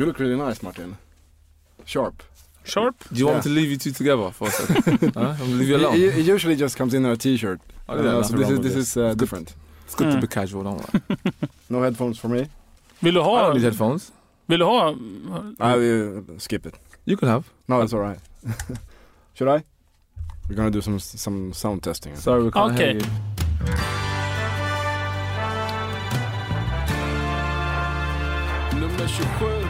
You look really nice Martin. Sharp. Sharp? Do you want Yeah. me to leave you two together for a second? huh? I'm leave you alone. he- he usually just comes in a t-shirt. Oh, yeah, Uh, so this is, this is uh, different. It's good to Mm. be casual, don't worry. No headphones for me. Vill du I ha? don't need headphones. Vill du ha? I will skip it. You can have. No, it's alright. Should I? We're gonna do some some sound testing. I. Sorry, we can't Okay. hear you. Nummer 27.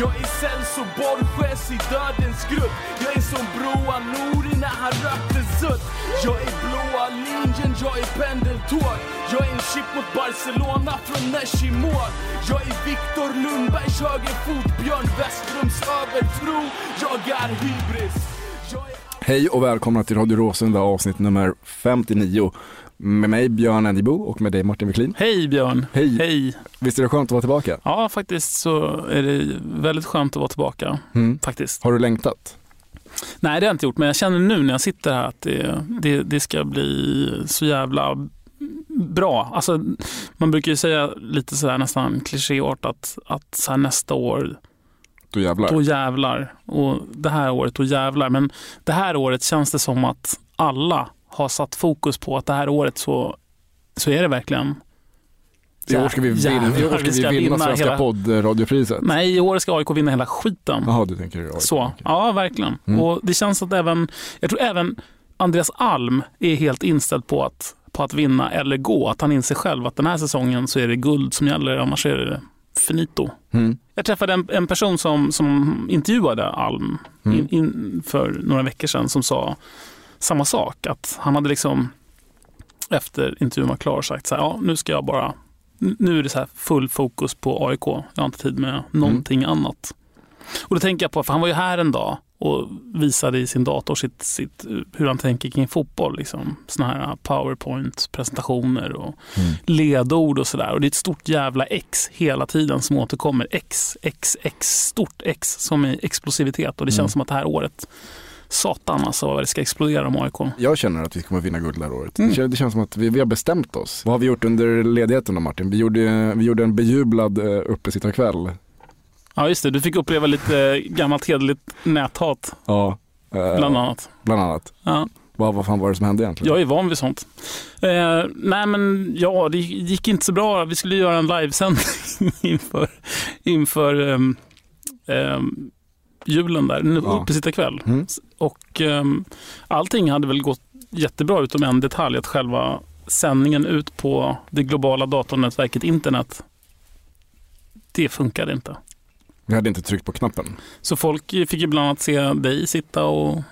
jag är Celso Borges i Dödens grupp. Jag är som Broa Nouri när han rökte sutt Jag är blåa linjen, jag är pendeltåg. Jag är en chip mot Barcelona från Nesh i mål. Jag är Viktor Lundbergs högerfot Björn Westrums övertro. Jag är hybris. Jag är Hej och välkomna till Radio Råsunda avsnitt nummer 59. Med mig Björn Endibo och med dig Martin Wiklin. Hej Björn. Hej. Hej. Visst är det skönt att vara tillbaka? Ja, faktiskt så är det väldigt skönt att vara tillbaka. Mm. Faktiskt. Har du längtat? Nej, det har jag inte gjort, men jag känner nu när jag sitter här att det, det, det ska bli så jävla bra. Alltså, man brukar ju säga lite sådär nästan klichéartat att så här nästa år, Då jävlar. då jävlar. Och det här året, då jävlar. Men det här året känns det som att alla har satt fokus på att det här året så, så är det verkligen I år ska vi vinna, i år ska vi vinna Svenska hela- poddradiopriset. Nej, i år ska AIK vinna hela skiten. Jaha, du tänker AIK. Så, ja verkligen. Mm. Och det känns att även, jag tror även Andreas Alm är helt inställd på att, på att vinna eller gå. Att han inser själv att den här säsongen så är det guld som gäller, annars är det finito. Mm. Jag träffade en, en person som, som intervjuade Alm Mm. in, in för några veckor sedan som sa samma sak. Att han hade liksom efter intervjun var klar sagt så här, ja nu ska jag bara, nu är det så här full fokus på AIK. Jag har inte tid med någonting annat. Och då tänker jag på, för han var ju här en dag och visade i sin dator sitt, sitt, hur han tänker kring fotboll. Liksom. Såna här powerpoint-presentationer och Mm. ledord och sådär. Och det är ett stort jävla X hela tiden som återkommer. X, X, X, stort X som är explosivitet. Och det känns Mm. som att det här året, satan alltså vad det ska explodera om AIK. Jag känner att vi kommer vinna guld det här året. Mm. Det, känns, det känns som att vi, vi har bestämt oss. Vad har vi gjort under ledigheten då Martin? Vi gjorde, vi gjorde en bejublad uh, uppesittarkväll. Ja just det, du fick uppleva lite gammalt hederligt näthat Ja, eh, bland annat. bland annat. Ja. Vad, vad fan var det som hände egentligen? Jag är van vid sånt. Eh, nej men ja, det gick inte så bra. Vi skulle göra en livesändning inför, inför ehm, ehm, julen där, en Ja. uppesittarkväll. Mm. Och um, allting hade väl gått jättebra utom en detalj, att själva sändningen ut på det globala datornätverket internet, det funkade inte. Vi hade inte tryckt på knappen. Så folk fick ju bland annat se dig sitta och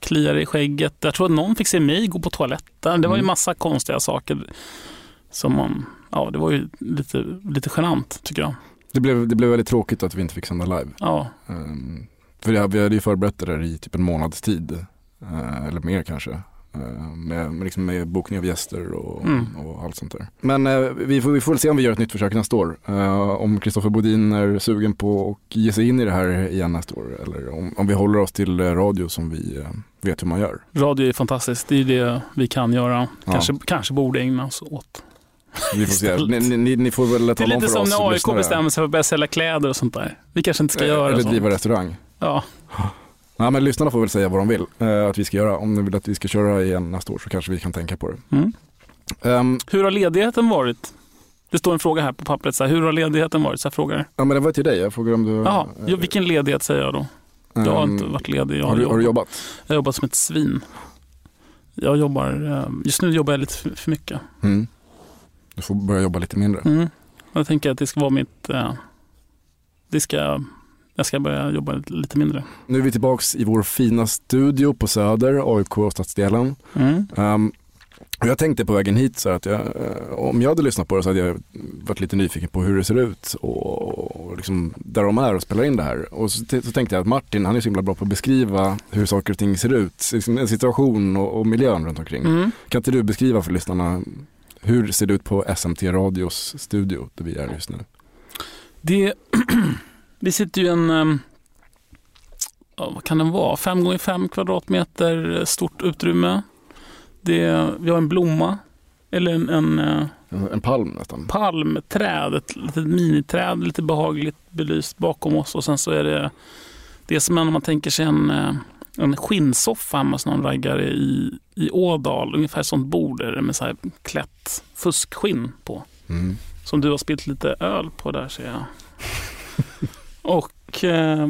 klia dig i skägget. Jag tror att någon fick se mig gå på toaletten. Det var ju Mm. massa konstiga saker som man, ja det var ju lite, lite genant tycker jag. Det blev, det blev väldigt tråkigt att vi inte fick sända live. Ja, Um, för det, vi hade ju förberett det där i typ en månads tid. Eh, eller mer kanske. Eh, Med, med, liksom med bokning av gäster och, Mm. och allt sånt där. Men eh, vi, får, vi får väl se om vi gör ett nytt försök nästa år. Eh, om Kristoffer Bodin är sugen på att ge sig in i det här igen nästa år. Eller om, om vi håller oss till radio som vi vet hur man gör. Radio är fantastiskt. Det är det vi kan göra. Ja. Kanske, kanske borde ägna oss åt. Vi får se. Ni, ni, ni får väl Det är tala om lite för som oss när AIK lyssnare. bestämmer sig för att börja sälja kläder och sånt där. Vi kanske inte ska Eh, göra Eller sånt. driva restaurang. Ja. Nej men lyssnarna får väl säga vad de vill eh, att vi ska göra. Om de vill att vi ska köra igen nästa år så kanske vi kan tänka på det. Mm. Ehm, Hur har ledigheten varit? Det står en fråga här på pappret. Så här, hur har ledigheten varit? Så jag frågar. ja men det var till dig, jag frågade om du... Jaha, ja, vilken ledighet säger jag då? Jag har ehm, inte varit ledig. Jag har, har, du, har du jobbat. jobbat? Jag jobbar som ett svin. Jag jobbar, eh, just nu jobbar jag lite för, för mycket. Mm. Du får börja jobba lite mindre. Mm. Jag tänker att det ska vara mitt, eh, det ska, jag ska börja jobba lite mindre. Nu är vi tillbaks i vår fina studio på Söder, AIK stadsdelen. Mm. Um, och jag tänkte på vägen hit så att jag, eh, om jag hade lyssnat på det så hade jag varit lite nyfiken på hur det ser ut och, och liksom där de är och spelar in det här. Och så, så tänkte jag att Martin, han är så himla bra på att beskriva hur saker och ting ser ut, liksom en situation och, och miljön runt omkring. Mm. Kan inte du beskriva för lyssnarna hur ser det ut på SMT Radios studio där vi är just nu? Det, vi sitter ju en, ehm, vad kan den vara, fem gånger fem kvadratmeter stort utrymme. Det, vi har en blomma, eller en, en eh, En, palm nästan. palmträd, ett litet miniträd, lite behagligt belyst bakom oss och sen så är det, det är som om man tänker sig en, eh, en skinnsoffa hemma hos någon raggare i, i Ådal, ungefär sånt bord är det med så här klätt fuskskinn på. Mm. Som du har spilt lite öl på där ser jag. Och eh,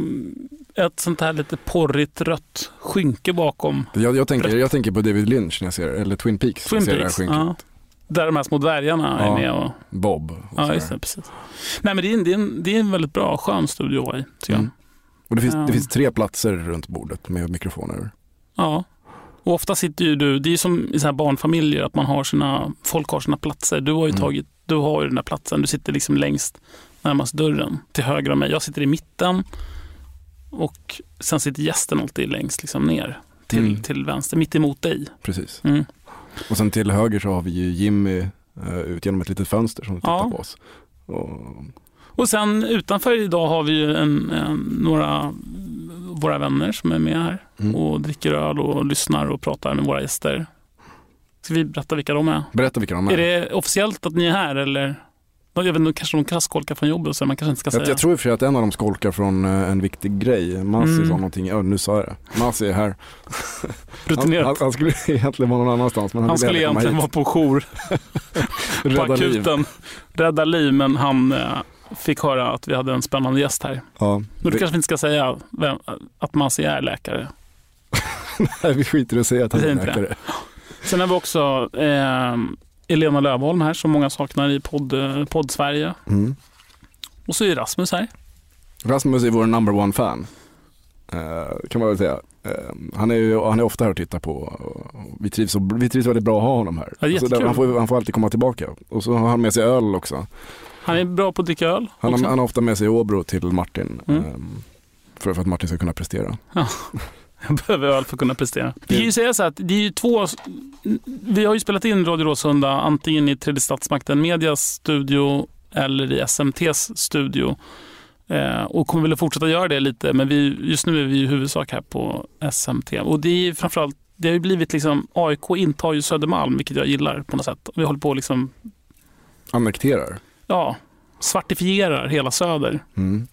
ett sånt här lite porrigt rött skynke bakom. Jag, jag, tänker, jag tänker på David Lynch när jag ser eller Twin Peaks. Twin jag ser Peaks. Det här skynket. Ja. Där de här små dvärgarna Ja. är med. Och, Bob. och ja, just det, precis. Nej, men det är, en, det, är en, det är en väldigt bra, skön studio i, tycker jag. Mm. Och det finns, Ja. det finns tre platser runt bordet med mikrofoner. Ja. Och ofta sitter ju du, det är ju som i så här barnfamiljer, att man har sina, folk har sina platser. Du har ju Mm. tagit, du har ju den där platsen, du sitter liksom längst närmast dörren till höger om mig. Jag sitter i mitten och sen sitter gästen alltid längst liksom ner till, Mm. till vänster, mitt emot dig. Precis. Mm. Och sen till höger så har vi ju Jimmy eh, ut genom ett litet fönster som tittar Ja. på oss. Och, Och sen utanför idag har vi ju en, en, några våra vänner som är med här mm. och dricker öl och lyssnar och pratar med våra gäster. Ska vi berätta vilka de är? Berätta vilka de är. Är det officiellt att ni är här eller? Jag vet inte, kanske de kraskolkar från jobbet så man kanske inte ska jag, säga. jag tror i och för att en av dem skolkar från eh, en viktig grej. Masi Mm. sa någonting, ja nu sa jag det. Masi är här. Han, Rutinerat. han, han skulle egentligen vara någon annanstans men han, Han skulle egentligen vara på jour på Rädda liv. akuten. Rädda liv, men han eh, fick höra att vi hade en spännande gäst här. Ja. Men Vi, kanske inte ska säga vem, att Masi är läkare. nej, vi skiter i att säga att han är läkare. Sen har vi också eh, Elena Lövholm här som många saknar i podd, eh, podd-Sverige. Mm. Och så är Rasmus här. Rasmus är vår number one fan. Eh, kan man väl säga. Eh, han, är ju, han är ofta här och tittar på. Och vi, trivs, och- vi trivs väldigt bra att ha honom här. Ja, där, han, får, han får alltid komma tillbaka. Och så har han med sig öl också. Han är bra på att dricka öl. Han, har, han har ofta med sig Åbro till Martin. Mm. eh, för, för att Martin ska kunna prestera. Jag behöver öl för att kunna prestera. Vi kan ju säga så att det är ju två... Vi har ju spelat in Radio Råsunda antingen i Tredje Statsmakten Medias studio eller i SMTs studio. Eh, och kommer väl att fortsätta göra det lite, men vi, just nu är vi i huvudsak här på SMT. Och det är framförallt, det har ju blivit liksom, AIK intar ju Södermalm, vilket jag gillar på något sätt. Vi håller på att liksom, Annekterar. Ja, svartifierar hela Söder. Mm.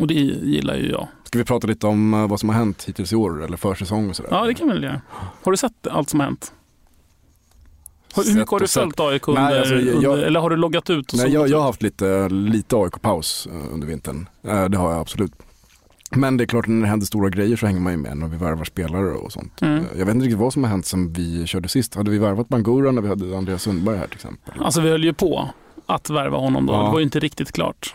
Och det gillar ju jag. Ska vi prata lite om eh, vad som har hänt hittills i år eller försäsong och sådär? Ja, det kan vi väl göra. Har du sett allt som har hänt? Hur mycket har du följt AIK under, Nej, alltså, jag- under, eller har du loggat ut? Och Nej, jag, jag har haft lite, lite AIK-paus eh, under vintern. Eh, Det har jag absolut. Men det är klart när det händer stora grejer så hänger man ju med när vi värvar spelare och sånt. Mm. Jag vet inte riktigt vad som har hänt sen vi körde sist. Hade vi värvat Bangura när vi hade Andreas Sundberg här till exempel? Alltså vi höll ju på att värva honom då. Ja. Det var ju inte riktigt klart.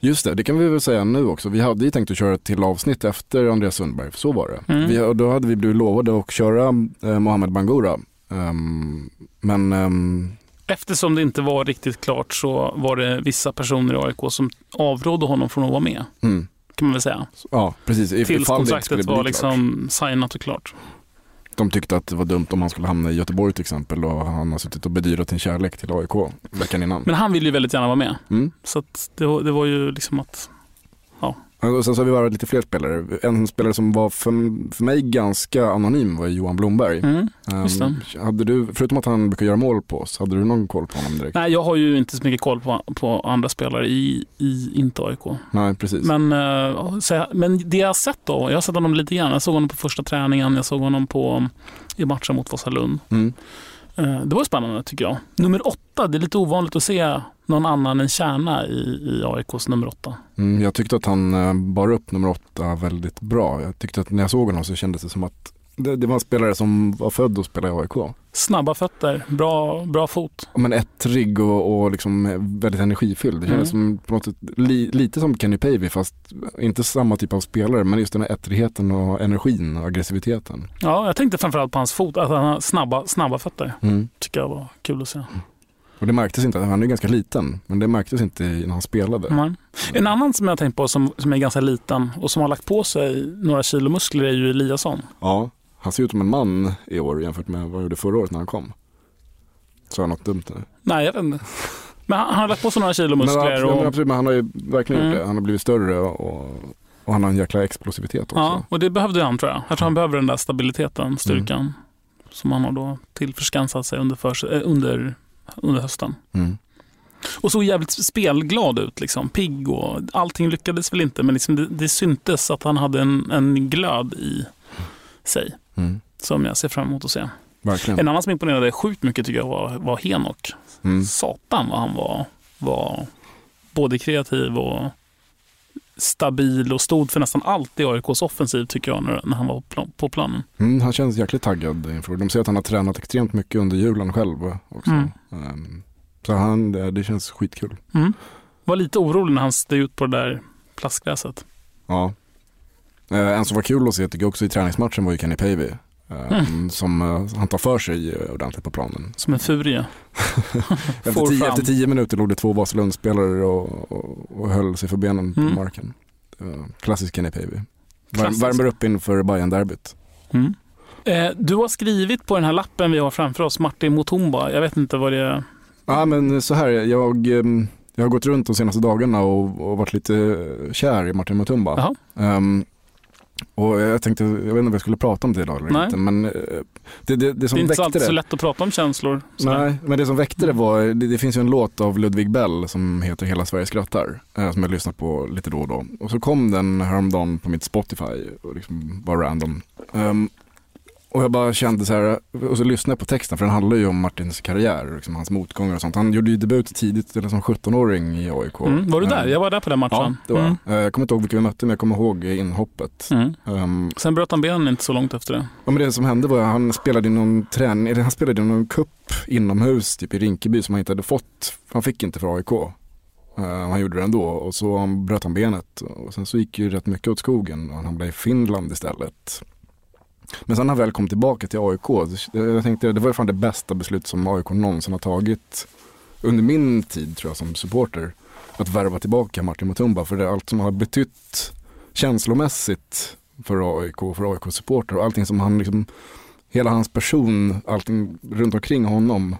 Just det, det kan vi väl säga nu också. Vi hade ju tänkt att köra ett till avsnitt efter Andreas Sundberg, så var det. Mm. Vi, då hade vi blivit lovade att köra eh, Mohamed Bangura. Ehm, men ehm, Eftersom det inte var riktigt klart så var det vissa personer i AIK som avrådde honom från att vara med. mm, Kan man väl säga. ja, precis. Tills kontraktet var liksom signat och klart. De tyckte att det var dumt om han skulle hamna i Göteborg till exempel och han har suttit och bedyrat sin kärlek till AIK veckan innan. Men han ville ju väldigt gärna vara med. Mm. Så det, det var ju liksom att, Och sen så har vi varit lite fler spelare. En spelare som var för, för mig ganska anonym var Johan Blomberg. mm. Det. hade du, förutom att han brukar göra mål på oss, hade du någon koll på honom direkt? Nej, jag har ju inte så mycket koll på, på andra spelare i, i inte AIK. Nej, precis. Men, eh, så jag, men det jag har sett då, jag har sett honom lite grann. Jag såg honom på första träningen, jag såg honom på, i matchen mot Vasalund. Mm. Eh, det var spännande tycker jag. Nummer åtta, det är lite ovanligt att se någon annan än Kärna i, i AIKs nummer åtta. Mm, jag tyckte att han eh, bar upp nummer åtta väldigt bra. Jag tyckte att när jag såg honom så kändes det som att det, det var en spelare som var född att spela i AIK. Snabba fötter, bra, bra fot. Men ettrig och, och liksom väldigt energifylld. Det kändes som på något sätt li, lite som Kenny Pavey fast inte samma typ av spelare men just den här ettrigheten och energin och aggressiviteten. Ja, jag tänkte framförallt på hans fot, att han har snabba, snabba fötter. Mm. tycker jag var kul att se. Och det märktes inte, han är ganska liten men det märktes inte när han spelade. Mm. En annan som jag har tänkt på som, som är ganska liten och som har lagt på sig några kilo muskler är ju Eliasson. Ja, han ser ut som en man i år jämfört med vad han gjorde förra året när han kom. Så jag något dumt nu. Nej, jag vet inte. Men han, han har lagt på sig några kilo muskler. Men, absolut, men, och, absolut, men han har ju verkligen Mm. gjort det. Han har blivit större och, och han har en jäkla explosivitet också. ja, och det behövde han tror jag. Jag tror han behöver den där stabiliteten, styrkan. Som han har då tillförskansat sig under, för, eh, under, under hösten. Mm. Och såg jävligt spelglad ut, liksom. pigg och allting lyckades väl inte men liksom det, det syntes att han hade en, en glöd i sig Mm. som jag ser fram emot att se. Verkligen. En annan som imponerade sjukt mycket tycker jag var, var Henok. Mm. Satan vad han var, var både kreativ och stabil och stod för nästan allt i AIKs offensiv tycker jag när, när han var på plan- på planen. Mm, han känns jäkligt taggad inför. De säger att han har tränat extremt mycket under julen själv också. Mm. Ehm, så han, det, det känns skitkul. Mm. Var lite orolig när han steg ut på det där plastgräset. Ja. Eh, en som var kul att se tycker jag också i träningsmatchen var ju Kenny Pavey. eh, Mm. Som eh, han tar för sig ordentligt på planen. Som en furie. Efter tio, efter tio minuter låg det två Vasalundsspelare och, och, och höll sig för benen Mm. på marken. Klassisk Kenny Pavey. Klassisk. värmer upp inför bayern derbyt Mm. Eh, du har skrivit på den här lappen vi har framför oss, Martin Mutumba. Jag vet inte vad det är. Ja men så här, jag, ehm, jag har gått runt de senaste dagarna och, och varit lite kär i Martin Mutumba. Och jag tänkte, jag vet inte om jag skulle prata om det idag eller Nej. inte, men eh, det, det, det Det som är inte alltid det. så lätt att prata om känslor. sådär. Nej, men det som väckte det var, det, det finns ju en låt av Ludvig Bell som heter Hela Sverige skrattar, eh, som jag lyssnar på lite då och då. Och så kom den häromdagen på mitt Spotify och liksom bara random. Ehm, och jag bara kände så här, och så lyssnade jag på texten för den handlar ju om Martins karriär, liksom hans motgångar och sånt. Han gjorde ju debut tidigt, eller som 17-åring i AIK. Mm. Var du där? Ehm, Jag var där på den Ja, matchen. det var Mm. jag. Eh, Jag kommer inte ihåg vilka vi mötte, men jag kommer ihåg inhoppet. Mm. Ehm, Sen bröt han benen inte så långt efter det. Ja, men det som hände var att han spelade i någon träning, eller han spelade i någon kupp inomhus typ i Rinkeby som han inte hade fått. Han fick inte för AIK. Han gjorde det ändå och så bröt han benet och sen så gick ju rätt mycket åt skogen och han hamnade i Finland istället. Men sen när han väl kom tillbaka till AIK, det- jag tänkte det var fan det bästa beslut som AIK någonsin har tagit under min tid tror jag som supporter. Att värva tillbaka Martin Mutumba för det är allt som har betytt känslomässigt för AIK, för AIK-supporter och allting som han liksom, hela hans person, allting runt omkring honom.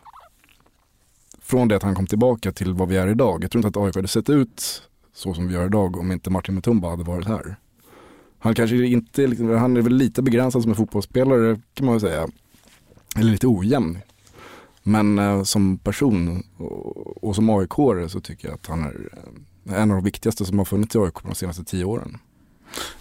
Från det att han kom tillbaka till vad vi är idag. Jag tror inte att AIK hade sett ut så som vi gör idag om inte Martin Mutumba hade varit här. Han kanske inte, liksom, han är väl lite begränsad som en fotbollsspelare kan man väl säga. Eller lite ojämn. Men eh, som person och, och som aik så tycker jag att han är eh, en av de viktigaste som har funnits i AIK de senaste tio åren.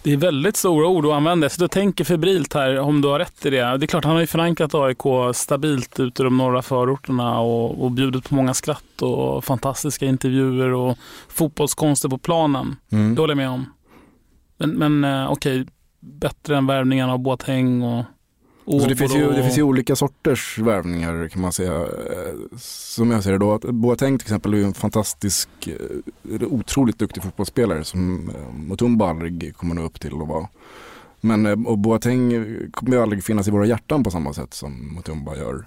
Det är väldigt stora ord att använda. Så jag tänker febrilt här om du har rätt i det. Det är klart, han har ju förankrat AIK stabilt ute i de norra förorterna och, och bjudit på många skratt och fantastiska intervjuer och fotbollskonster på planen. Mm. Det håller jag med om. Men, men eh, okej, bättre än värvningen av Boateng och Så det, finns ju, det finns ju olika sorters värvningar kan man säga. Eh, Som jag ser det då, att Boateng till exempel är en fantastisk, eh, otroligt duktig fotbollsspelare som Mutumba aldrig kommer nå upp till att vara. Men och Boateng kommer ju aldrig finnas i våra hjärtan på samma sätt som Mutumba gör.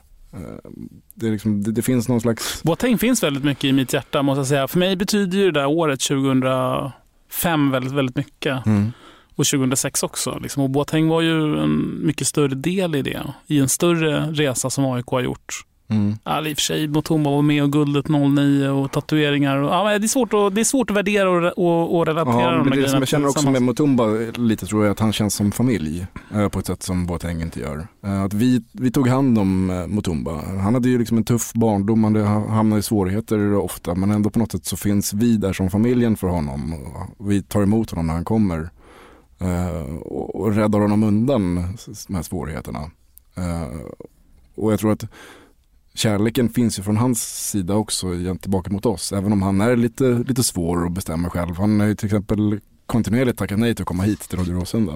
Det, liksom, det, det finns någon slags, Boateng finns väldigt mycket i mitt hjärta måste jag säga. För mig betyder ju det där året 2005 väldigt, väldigt mycket. mm. Och 2006 också. Liksom. Och Boateng var ju en mycket större del i det. I en större resa som AIK har gjort. Mm. Ja, i och för sig, Mutombo var med och guldet 09 och tatueringar. Och, ja, det, är svårt att, det är svårt att värdera och, och, och relatera Ja, de här det som grejerna jag känner också med Mutumba lite tror jag att han känns som familj eh, på ett sätt som Boateng inte gör. Eh, Att vi, vi tog hand om eh, Mutumba. Han hade ju liksom en tuff barndom, han hamnade i svårigheter ofta men ändå på något sätt så finns vi där som familjen för honom. Vi tar emot honom när han kommer och räddar honom undan de här svårigheterna. Och jag tror att kärleken finns ju från hans sida också tillbaka mot oss. Även om han är lite, lite svår att bestämma själv. Han har ju till exempel kontinuerligt tackat nej till att komma hit till Radio Råsunda.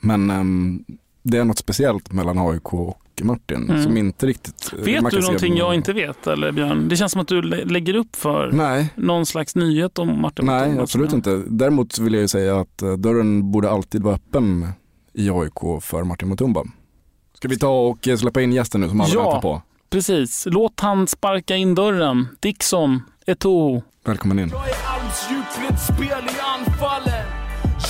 Men ehm, det är något speciellt mellan AIK och Martin Mm. som inte riktigt eh, Vet du någonting jag inte vet eller Björn? Det känns som att du lä- lägger upp för Nej, någon slags nyhet om Martin nej Mutombo. absolut inte. Däremot vill jag ju säga att eh, dörren borde alltid vara öppen i AIK för Martin Mutumba. Ska vi ta och eh, släppa in gästen nu som alla Ja. väntar på? Precis. Låt han sparka in dörren. Dixon, Eto'o. Välkommen in. Jag är Alms djupledsspel i anfallen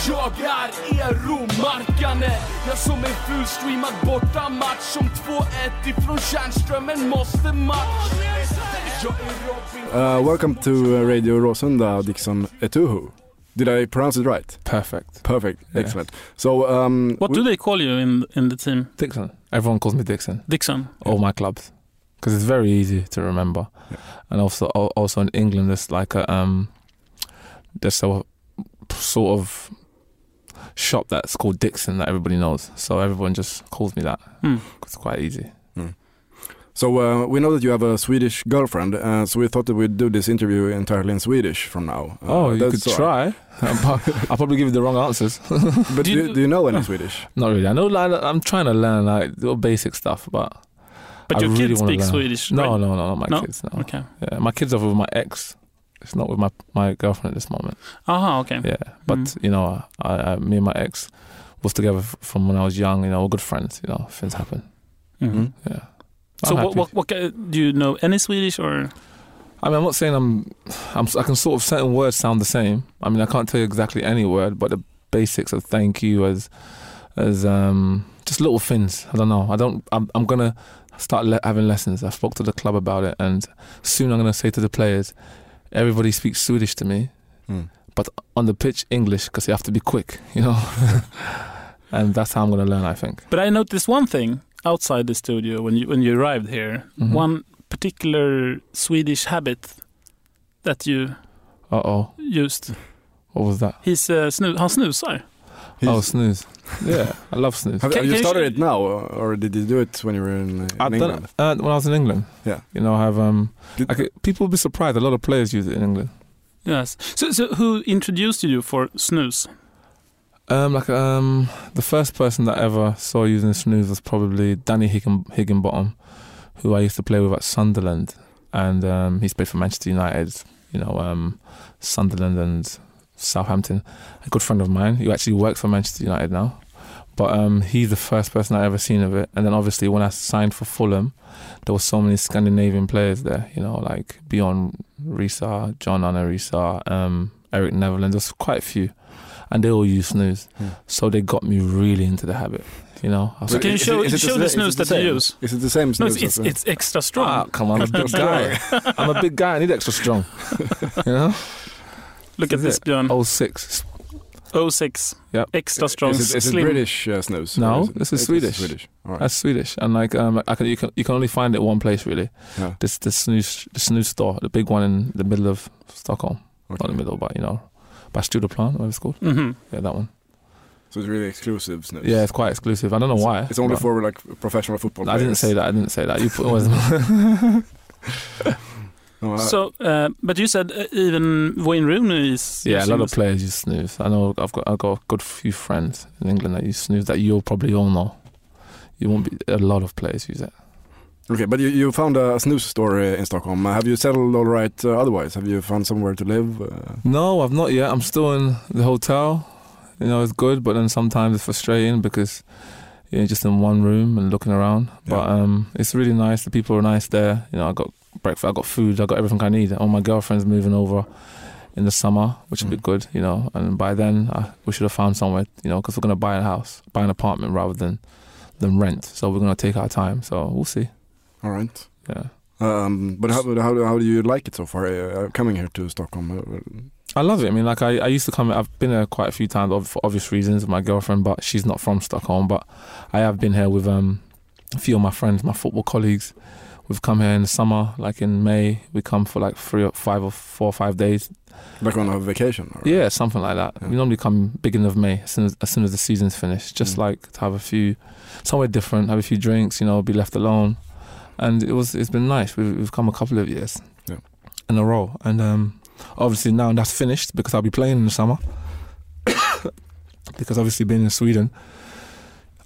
Jag är Eero-Markkanen Jag som en fulstreamad bortamatch Som 2-1 ifrån Tjärnströmen måste match Uh, welcome to uh, Radio Råsunda, Dixon Etuhu. Did I pronounce it right? Perfect. Perfect, Yeah. excellent. So, um, What do they call you in, in the team? Dixon. Everyone calls me Dixon. Dixon? All my clubs. Because it's very easy to remember. And also also in England there's like a um there's a sort of shop that's called Dixon that everybody knows. So everyone just calls me that. Hmm. It's quite easy. so uh, we know that you have a Swedish girlfriend, uh, so we thought that we'd do this interview entirely in Swedish from now. Uh, oh, you could that's try. I'll probably give you the wrong answers. But Do do you- you, do you know any Swedish? Not really. I know like I'm trying to learn like the basic stuff, but But I your really kids speak learn. Swedish, no, right? no, no, not my No? kids. No. Okay. Yeah, my kids are with my ex. It's not with my my girlfriend at this moment. Aha, okay. Yeah, but Mm. you know, I, I, me and my ex was together from when I was young. You know, we're good friends. You know, things happen. Mhm. Yeah. So I'm what, what, what, do you know any Swedish or? I mean, I'm not saying I'm, I'm. I can sort of certain words sound the same. I mean, I can't tell you exactly any word, but the basics of thank you as, as um, just little things. I don't know. I don't. I'm. I'm gonna start le- having lessons. I spoke to the club about it, and soon I'm gonna say to the players, everybody speaks Swedish to me, Mm. but on the pitch English because you have to be quick. You know. and that's how I'm gonna learn. I think. But I noticed one thing outside the studio when you when you arrived here. Mhm. One particular Swedish habit that you Uh oh. used. What was that? He's uh, snu- han snusar. Oh, snooze. Yeah, I love snooze. Have, Can- have you can you started sh- it now, or did you do it when you were in, uh, in I've done England? uh, when I was in England. Yeah. You know, I have um. Did- I could, people will be surprised. A lot of players use it in England. Yes. So, so who introduced you for snus? Um, like um, the first person that I ever saw using snooze was probably Danny Higgin, Higginbotham, who I used to play with at Sunderland, and um, he's played for Manchester United. You know, um, Sunderland and Southampton. A good friend of mine who actually works for Manchester United now. But um, he's the first person I ever seen of it. And then obviously when I signed for Fulham, there were so many Scandinavian players there. You know, like Bjorn Riise, John Arne Riise, um, Erik Nevland. There's quite a few, and they all use snooze. Hmm. So they got me really into the habit. You know, I was So like, can you Is it- show, is it show the the sa- snus that you use? Is it the same No, snooze? it's, it's, uh, it's extra strong. ah, come on, I'm a big guy. I'm a big guy. I need extra strong. You know, Look at this, it? Björn. oh six. 06. Yep. Extra strong. Is it, is it. British uh, snooze? No, or is it- this is Swedish. Swedish. All right. That's Swedish, and like um, I can you can you can only find it one place really. Yeah. This the snooze the snooze store, the big one in the middle of Stockholm, not Okay. the middle, but you know, by Stureplan, whatever it's called. Mm-hmm. Yeah, that one. So it's really exclusive snooze. Yeah, it's quite exclusive. I don't know why. It's only for like professional football. Players. I didn't say that. I didn't say that. You put was So, uh, but you said uh, even Wayne Rooney is. yeah. A lot of players use snooze. I know. I've got I've got a good few friends in England that use snooze that you'll probably all know. You won't be. A lot of players use it. Okay, but you, you found a snooze store uh, in Stockholm. Uh, have you settled all right uh, otherwise? Have you found somewhere to live? Uh, No, I've not yet. I'm still in the hotel. You know, it's good, but then sometimes it's frustrating because you're just in one room and looking around. But um, it's really nice. The people are nice there. You know, I got breakfast, I got food, I got everything I need. All my girlfriend's moving over in the summer, which would Mm. be good, you know. And by then, uh, we should have found somewhere, you know, because we're going to buy a house, buy an apartment rather than than rent. So we're going to take our time. So we'll see. All right. Yeah. Um, but how, how, how do you like it so far, uh, coming here to Stockholm? Uh, I love it. I mean, like I, I used to come. I've been here quite a few times for obvious reasons with my girlfriend, but she's not from Stockholm. But I have been here with um, a few of my friends, my football colleagues. We've come here in the summer, like in May. We come for like three or five or four or five days. Like on a vacation? Or? Yeah, something like that. Yeah. We normally come beginning of May, as soon as, as soon as the season's finished. Just Mm. like to have a few, somewhere different, have a few drinks, you know, be left alone. And it was, it's been nice. We've, we've come a couple of years Yeah. in a row, and um, obviously now that's finished because I'll be playing in the summer. because obviously being in Sweden,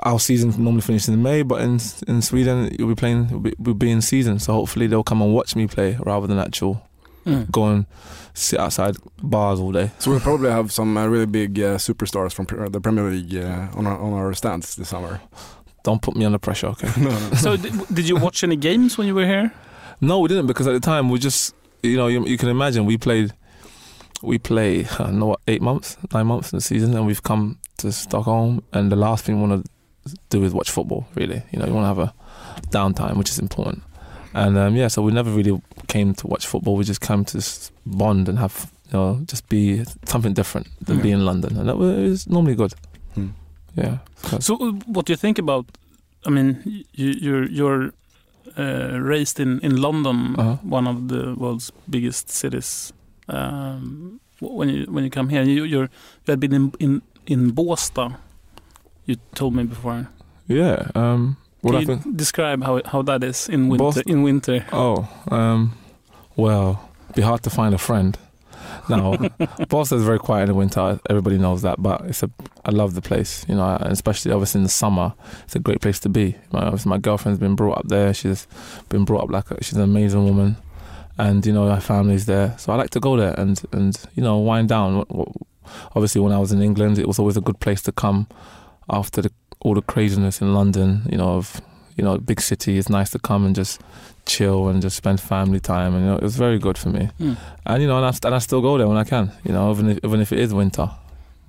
our season normally finishes in May, but in in Sweden you'll be playing, we'll be, we'll be in season. So hopefully they'll come and watch me play rather than actual Mm. go and sit outside bars all day. So we'll probably have some uh, really big uh, superstars from pre- the Premier League uh, on our on our stands this summer. Don't put me under pressure, okay? no, no, no. So did, did you watch any games when you were here? No, we didn't because at the time we just, you know, you, you can imagine we played, we play, I don't know what, eight months, nine months in the season, and we've come to Stockholm, and the last thing we want to do is watch football. Really, you know, you want to have a downtime, which is important. And um, yeah, so we never really came to watch football. We just came to s- bond and have, you know, just be something different than Yeah. be in London, and that was, it was normally good. Hmm. Yeah. So uh, what do you think about? I mean, you, you're you're uh, raised in in London, Uh-huh. one of the world's biggest cities. Um, when you when you come here, you you're, you had been in in in Båstad. You told me before. Yeah. Um, what Can you describe how how that is in winter? In winter, Oh, um, well, be hard to find a friend. Now, Båstad is very quiet in the winter. Everybody knows that, but it's a. I love the place, you know, especially obviously in the summer. It's a great place to be. My, obviously my girlfriend's been brought up there. She's been brought up like a, she's an amazing woman, and you know her family's there. So I like to go there and and you know wind down. Obviously, when I was in England, it was always a good place to come after the, all the craziness in London. You know, of you know, big city. It's nice to come and just chill and just spend family time. And you know, it was very good for me. Mm. And you know, and I, and I still go there when I can. You know, even if, even if it is winter.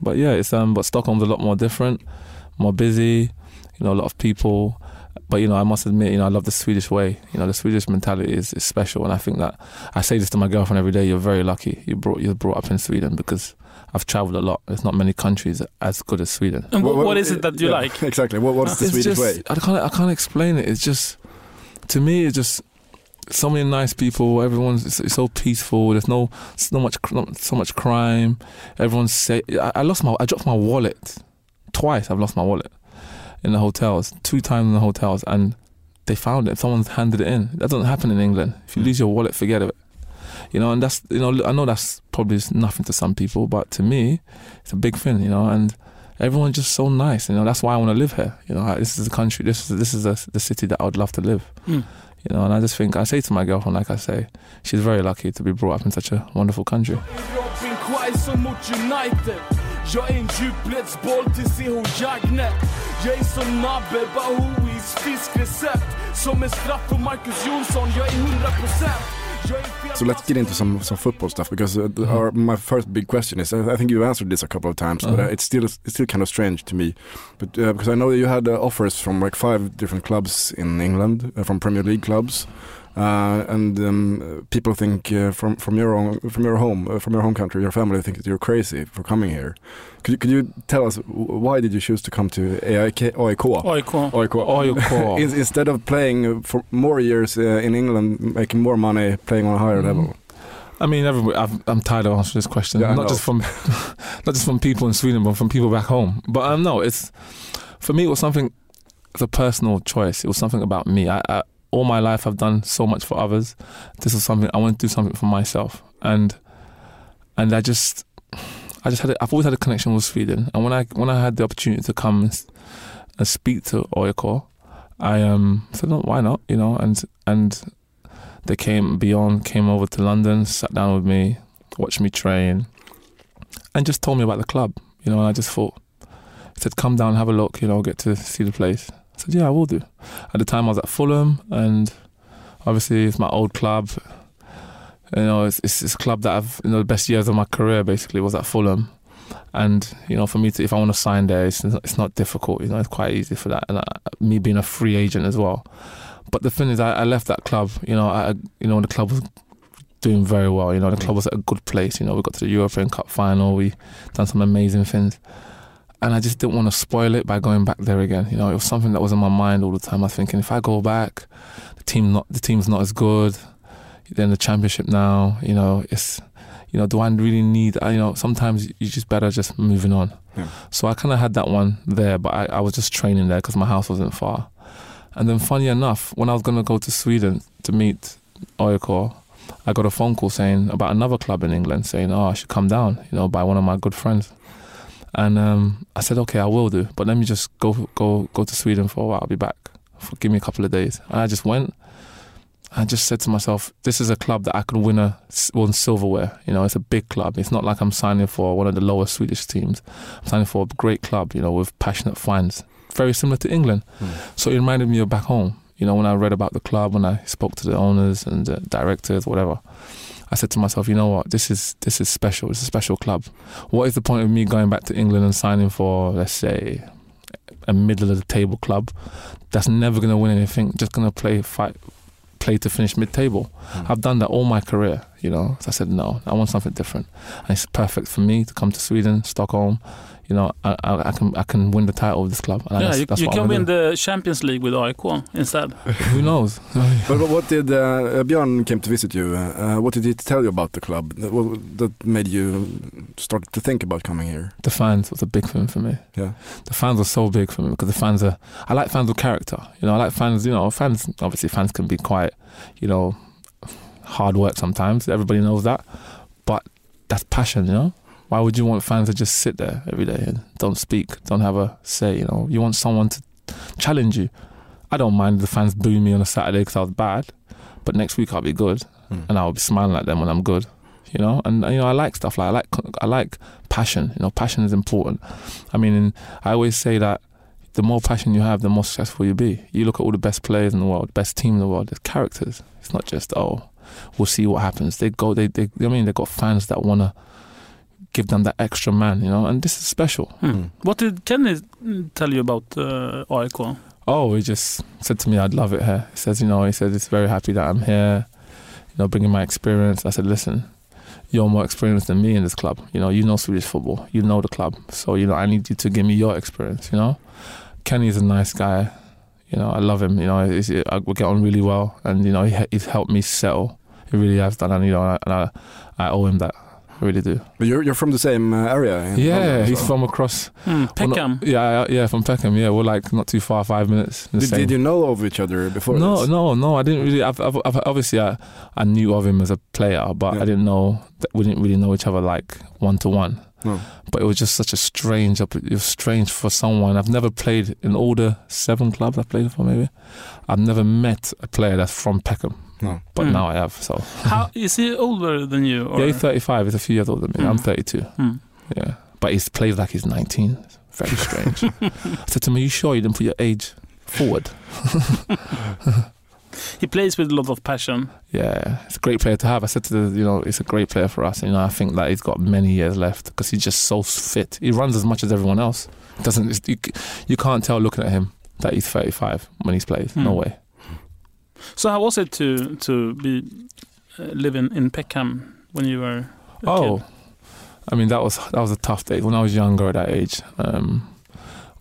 But yeah, it's um, but Stockholm's a lot more different, more busy. You know, a lot of people. But you know, I must admit, you know, I love the Swedish way. You know, the Swedish mentality is, is special, and I think that I say this to my girlfriend every day. You're very lucky. You brought you're brought up in Sweden because I've travelled a lot. There's not many countries as good as Sweden. and what, What- what is it that you yeah, like? Exactly. What, what's the It's Swedish just, way? I can't I can't explain it. It's just to me it's just so many nice people. Everyone's it's, it's so peaceful. There's no so much not so much crime. Everyone's say I, I lost my I dropped my wallet twice. I've lost my wallet in the hotels two times in the hotels and they found it. Someone's handed it in. That doesn't happen in England. If you hmm. lose your wallet, forget it. You know, and that's you know I know that's probably nothing to some people, but to me, it's a big thing. You know, and everyone's just so nice. You know, that's why I want to live here. You know, this is the country. This is this is the the city that I would love to live. Mm. You know, and I just think I say to my girlfriend, like I say, she's very lucky to be brought up in such a wonderful country. Robin Quaison mot United Jag är en djupledsboll till CH Jagnet Jag är som Nabbe Bahois fiskrecept Som en straff för Marcus Jonsson Jag är 100% Jag är fel So let's get into some some football stuff because uh, Mhm. our, my first big question is I, think you answered this a couple of times, but uh, Uh-huh. it's still it's still kind of strange to me. But uh, because I know that you had uh, offers from like five different clubs in England, uh, from Premier League clubs, uh, and um, people think uh, from from your own from your home uh, from your home country, your family think that you're crazy for coming here. Could you, could you tell us why did you choose to come to AIK, AIK? AIK. AIK. In- Instead of playing uh, for more years uh, in England, making more money, playing on a higher Mhm. level. I mean, I've, I'm tired of answering this question. Yeah, not just from, not just from people in Sweden, but from people back home. But um, no, it's for me. It was something. It's a personal choice. It was something about me. I, I all my life I've done so much for others. This is something I want to do something for myself, and and I just, I just had. A, I've always had a connection with Sweden, and when I when I had the opportunity to come and, speak to Oiko, I um said, no, why not? You know, and and they came beyond came over to London, sat down with me, watched me train, and just told me about the club. You know, and I just thought, said, "Come down, have a look. You know, get to see the place." I said, "Yeah, I will do." At the time, I was at Fulham, and obviously it's my old club. You know, it's, it's, it's a club that I've, you know, the best years of my career basically was at Fulham. And, you know, for me to, if I want to sign there, it's, it's not difficult. You know, it's quite easy for that. And I, me being a free agent as well. But the thing is, I, I left that club, you know, I, you know, the club was doing very well. You know, the club was at a good place. You know, we got to the European Cup final. We done some amazing things. And I just didn't want to spoil it by going back there again. You know, it was something that was in my mind all the time. I was thinking, if I go back, the team not the team's not as good. Then the championship now, you know, it's you know, do I really need? You know, sometimes you just better just moving on. Yeah. So I kind of had that one there, but I, I was just training there because my house wasn't far. And then, funny enough, when I was gonna go to Sweden to meet Oyoko, I got a phone call saying about another club in England saying, "Oh, I should come down," you know, by one of my good friends. And um, I said, "Okay, I will do, but let me just go go go to Sweden for a while. I'll be back. For, give me a couple of days." And I just went. I just said to myself, "This is a club that I could win a win silverware. You know, it's a big club. It's not like I'm signing for one of the lower Swedish teams. I'm signing for a great club. You know, with passionate fans, very similar to England. So it reminded me of back home. You know, when I read about the club, when I spoke to the owners and the directors, whatever, I said to myself, you know what, this is this is special. It's a special club. What is the point of me going back to England and signing for, let's say, a middle of the table club that's never going to win anything, just going to play fight, play to finish mid-table. Mm. I've done that all my career, you know. So I said, no, I want something different, and it's perfect for me to come to Sweden, Stockholm. You know, I, I, I can I can win the title of this club. And Yeah, that's, you, that's you can win do. the Champions League with AIK instead. Who knows? But what- what did uh, Björn came to visit you? Uh, what did he tell you about the club that, what, that made you start to think about coming here? the fans was a big thing for me. Yeah. The fans were so big for me because the fans are. I like fans with character. You know, I like fans. You know, fans. Obviously, fans can be quite, you know, hard work sometimes. Everybody knows that, but that's passion. You know, why would you want fans to just sit there every day and don't speak, don't have a say? You know, you want someone to challenge you. I don't mind the fans booing me on a Saturday because I was bad, but next week I'll be good hmm. and I'll be smiling at them when I'm good. You know, and you know I like stuff like I like I like passion. You know, passion is important. I mean, I always say that the more passion you have, the more successful you be. You look at all the best players in the world, best team in the world. There's characters. It's not just oh, we'll see what happens. They go. They. they I mean, they've got fans that wanna give them that extra man. You know, and this is special. Hmm. What did Kenny tell you about uh, AIK? Oh, he just said to me, I'd love it here. He says, you know, he says, it's very happy that I'm here, you know, bringing my experience. I said, listen, you're more experienced than me in this club. You know, you know Swedish football, you know the club. So, you know, I need you to give me your experience, you know. Kenny is a nice guy. You know, I love him. You know, he's, I, we get on really well. And, you know, he, he's helped me settle. He really has done. And, you know, and I, I owe him that. I really do. But you're, you're from the same uh, area? Yeah, London, he's so- from across. Hmm. well, not- Peckham. yeah, yeah, from Peckham. Yeah, we're like not too far, five minutes. the Did, same- did you know of each other before no, this? no, no. I didn't really. I've, I've, I've, obviously, I, I knew of him as a player, but Yeah. I didn't know that we didn't really know each other like one to one. No. But it was just such a strange. It was strange for someone. I've never played in all the seven clubs I've played for. Maybe I've never met a player that's from Peckham, No. but Hmm. now I have. So How is he older than you? Or? yeah, he's 35. He's a few years older than me. I'm Hmm. 32. Hmm. Yeah, but he plays like he's 19. It's very strange. I said to him, "Are you sure you didn't put your age forward?" He plays with a lot of passion. Yeah, it's a great player to have. I said to the, you know, it's a great player for us. You know, I think that he's got many years left because he's just so fit. He runs as much as everyone else. Doesn't you, you can't tell looking at him that he's 35 when he's played. No Hmm. way. So how was it to to be uh, living in Peckham when you were a Oh, kid? I mean that was that was a tough day when I was younger at that age. Um,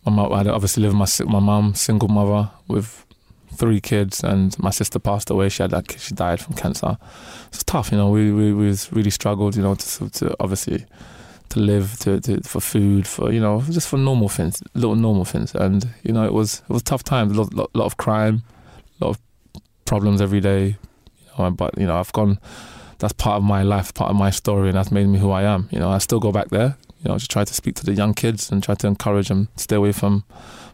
my mum, I obviously lived with my my mum, single mother with three kids, and my sister passed away. She had like she died from cancer. It's tough, you know. We we, we really struggled, you know, to to obviously to live, to, to for food, for you know, just for normal things, little normal things, and you know, it was it was tough times. A lot, lot, lot of crime, a lot of problems every day. You know, but you know, I've gone that's part of my life, part of my story, and that's made me who I am. You know, I still go back there. You know, to try to speak to the young kids and try to encourage them to stay away from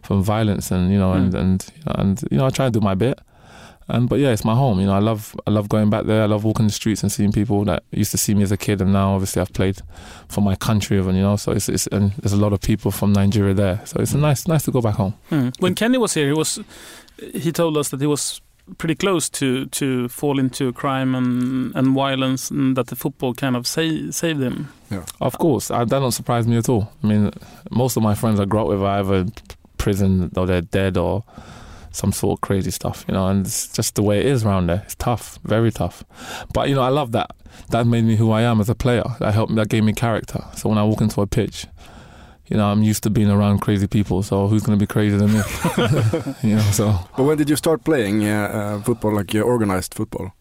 from violence, and you know, and Mm. and you know, and you know, I try and do my bit. And but yeah, it's my home. You know, I love I love going back there. I love walking the streets and seeing people that used to see me as a kid, and now obviously I've played for my country, and you know, so it's, it's and there's a lot of people from Nigeria there. So it's a nice nice to go back home. Hmm. When Kenny was here, he was he told us that he was pretty close to to fall into crime and and violence, and that the football kind of sa- saved him. Of course, I, that don't surprise me at all. I mean, most of my friends I grew up with are either prison or they're dead or some sort of crazy stuff, you know, and it's just the way it is around there. It's tough, very tough. But you know, I love that. That made me who I am as a player. That helped me. That gave me character. So when I walk into a pitch, you know, I'm used to being around crazy people. So who's going to be crazier than me? you know, so But when did you start playing uh, uh, football, like uh, organized football?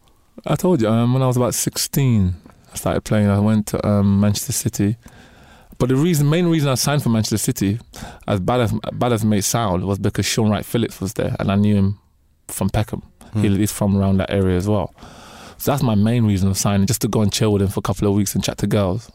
I told you um, when I was about 16, I started playing. I went to um, Manchester City. But the reason, main reason I signed for Manchester City, as bad as bad as it may sound, was because Shaun Wright-Phillips was there, and I knew him from Peckham. He, he's from around that area as well. So that's my main reason of signing, just to go and chill with him for a couple of weeks and chat to girls.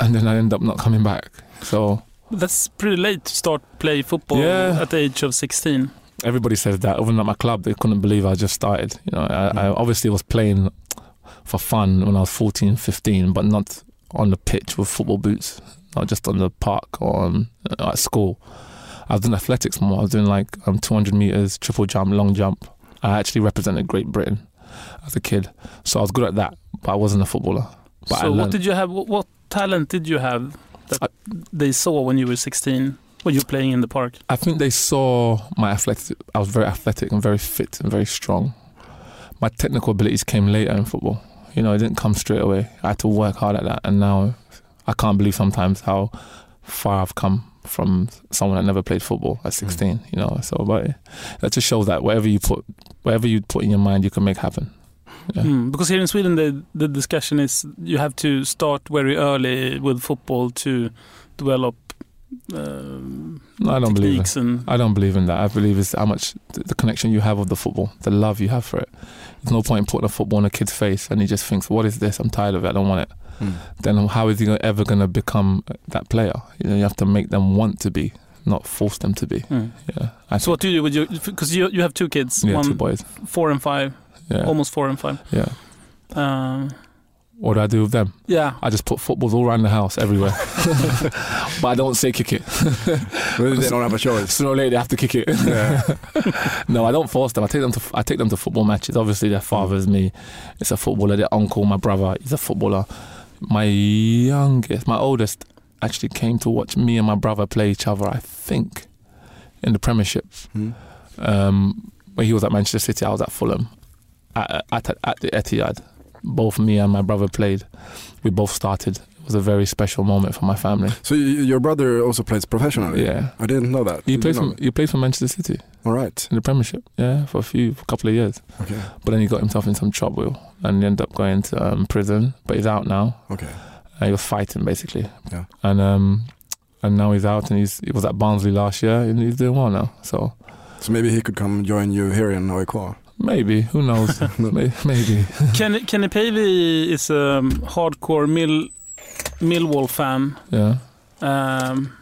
And then I end up not coming back. So That's pretty late to start play football Yeah. at the age of 16. everybody says that. Even at my club, they couldn't believe I just started. You know, I, I obviously was playing for fun when I was 14, 15, but not on the pitch with football boots, not just on the park or on, uh, at school. I was doing athletics more. I was doing like um, 200 meters, triple jump, long jump. I actually represented Great Britain as a kid, so I was good at that, but I wasn't a footballer. But so what did you have? What, what talent did you have that they saw when you were 16 when you were playing in the park? I think they saw my athletic. I was very athletic and very fit and very strong. My technical abilities came later in football. You know, it didn't come straight away. I had to work hard at that, and now I can't believe sometimes how far I've come from someone that never played football at 16. Mm. You know, so but that just shows that whatever you put, whatever you put in your mind, you can make happen. Yeah. Hmm, because here in Sweden, the the discussion is you have to start very early with football to develop um, No, I don't believe it. techniques and I don't believe in that. I believe it's how much the, the connection you have of the football, the love you have for it. There's no point in putting a football in a kid's face and he just thinks, "What is this? I'm tired of it. I don't want it." Then how is he ever going to become that player? You know, you have to make them want to be, not force them to be. Hmm. Yeah. I So what do you do with your? Because you you have two kids, yeah, one two boys. four and five, Yeah. almost four and five. Yeah. Um, What do I do with them? yeah, I just put footballs all around the house, everywhere. but I don't say kick it. Well, they don't have a choice. Sooner or later, they have to kick it. no, I don't force them. I take them to I take them to football matches. Obviously, their father's me. It's a footballer. Their uncle, my brother, he's a footballer. My youngest, my oldest, actually came to watch me and my brother play each other. I think in the Premiership. Hmm. Um, when he was at Manchester City, I was at Fulham. At, at, at the Etihad, both me and my brother played. We both started. It was a very special moment for my family. So you, your brother also plays professionally? Yeah. I didn't know that. He Did played you know for he played for Manchester City? All right. in the Premiership, yeah, for a few, for a couple of years. Okay. But then he got himself in some trouble and he ended up going to um, prison. But he's out now. Okay. And he was fighting basically, Yeah. and um, and now he's out and he's he was at Barnsley last year and he's doing well now. So So maybe he could come join you here in AIK. Maybe who knows? Maybe. Kenny, Kenny Pavey is a hardcore Mill, Millwall fan. Yeah. Um,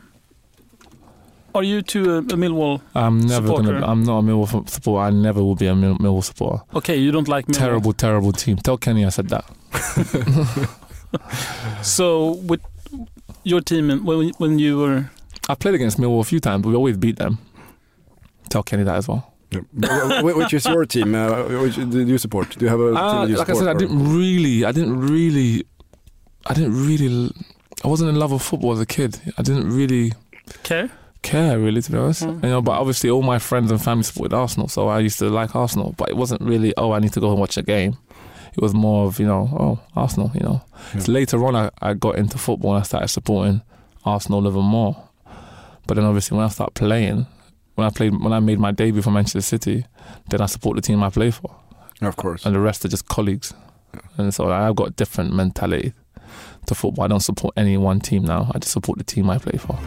are you too a, a Millwall? I'm never Supporter. gonna. I'm not a Millwall f- supporter. I never will be a Mill- Millwall supporter. Okay, you don't like Millwall. Terrible, terrible team. Tell Kenny I said that. So with your team and when when you were I played against Millwall a few times, but we always beat them. Tell Kenny that as well. Yeah. Which is your team? Uh, which do you support? Do you have a team Uh, that you like I support? said, I or- didn't really, I didn't really, I didn't really, l- I wasn't in love with football as a kid. I didn't really care? care, really, to be honest. Mm. You know, but obviously, all my friends and family supported Arsenal, so I used to like Arsenal. But it wasn't really, oh, I need to go and watch a game. It was more of, you know, oh, Arsenal. You know. So later on, I, I got into football and I started supporting Arsenal even more. But then, obviously, when I started playing, when I played, when I made my debut for Manchester City, then I support the team I play for Of course. and the rest are just colleagues. And so I've got a different mentality to football. I don't support any one team now. I just support the team I play for.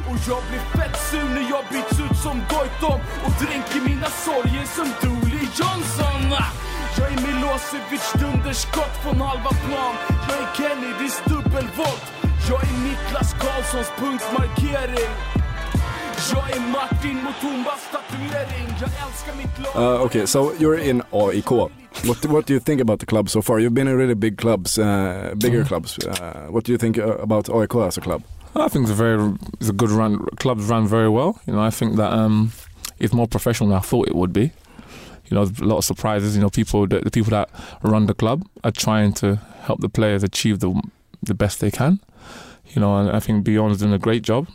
Uh, okay, so you're in AIK. What what do you think about the club so far? You've been in really big clubs, uh, bigger Mm. clubs. Uh, what do you think uh, about AIK as a club? I think it's a very it's a good run. Clubs run very well. You know, I think that um, it's more professional than I thought it would be. you know, there's a lot of surprises. You know, people the, the people that run the club are trying to help the players achieve the the best they can. You know, and I think Bjorn's doing a great job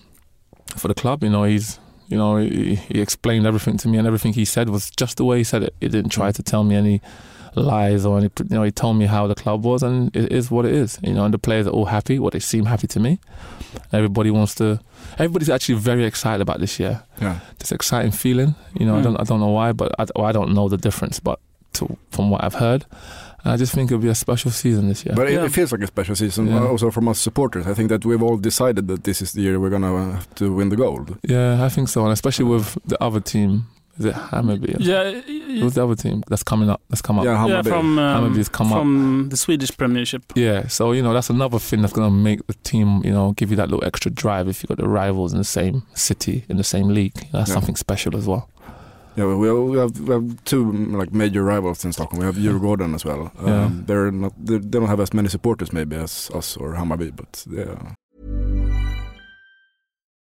for the club. You know, he's you know he, he explained everything to me, and everything he said was just the way he said it. He didn't try to tell me any lies or any. You know, he told me how the club was, and it is what it is. You know, and the players are all happy. What they seem happy to me. Everybody wants to. Everybody's actually very excited about this year. Yeah. This exciting feeling. You know, I Mm. don't I don't know why, but I, well, I don't know the difference. But to, from what I've heard, I just think it'll be a special season this year. But it, Yeah. it feels like a special season Yeah. uh, also from us supporters. I think that we've all decided that this is the year we're gonna have to win the gold. yeah, I think so, and especially with the other team. Is it Hammarby? Yeah, y- Who's the other team that's coming up? That's come up. Yeah, yeah, Hammarby. from um, Hammarby's come up. from the Swedish Premiership. Yeah, so you know that's another thing that's gonna make the team, you know, give you that little extra drive if you got the rivals in the same city in the same league. That's Yeah. something special as well. Yeah, we have, we have, we have two mm, like major rivals in Stockholm. We have Djurgården as well. Um, Yeah. They're not they, they don't have as many supporters maybe as us or Hammarby, but yeah.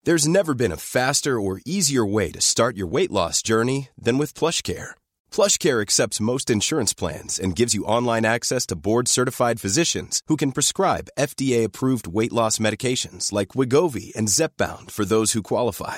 There's never been a faster or easier way to start your weight loss journey than with PlushCare. PlushCare accepts most insurance plans and gives you online access to board-certified physicians who can prescribe FDA-approved weight loss medications like Wegovy and Zepbound for those who qualify.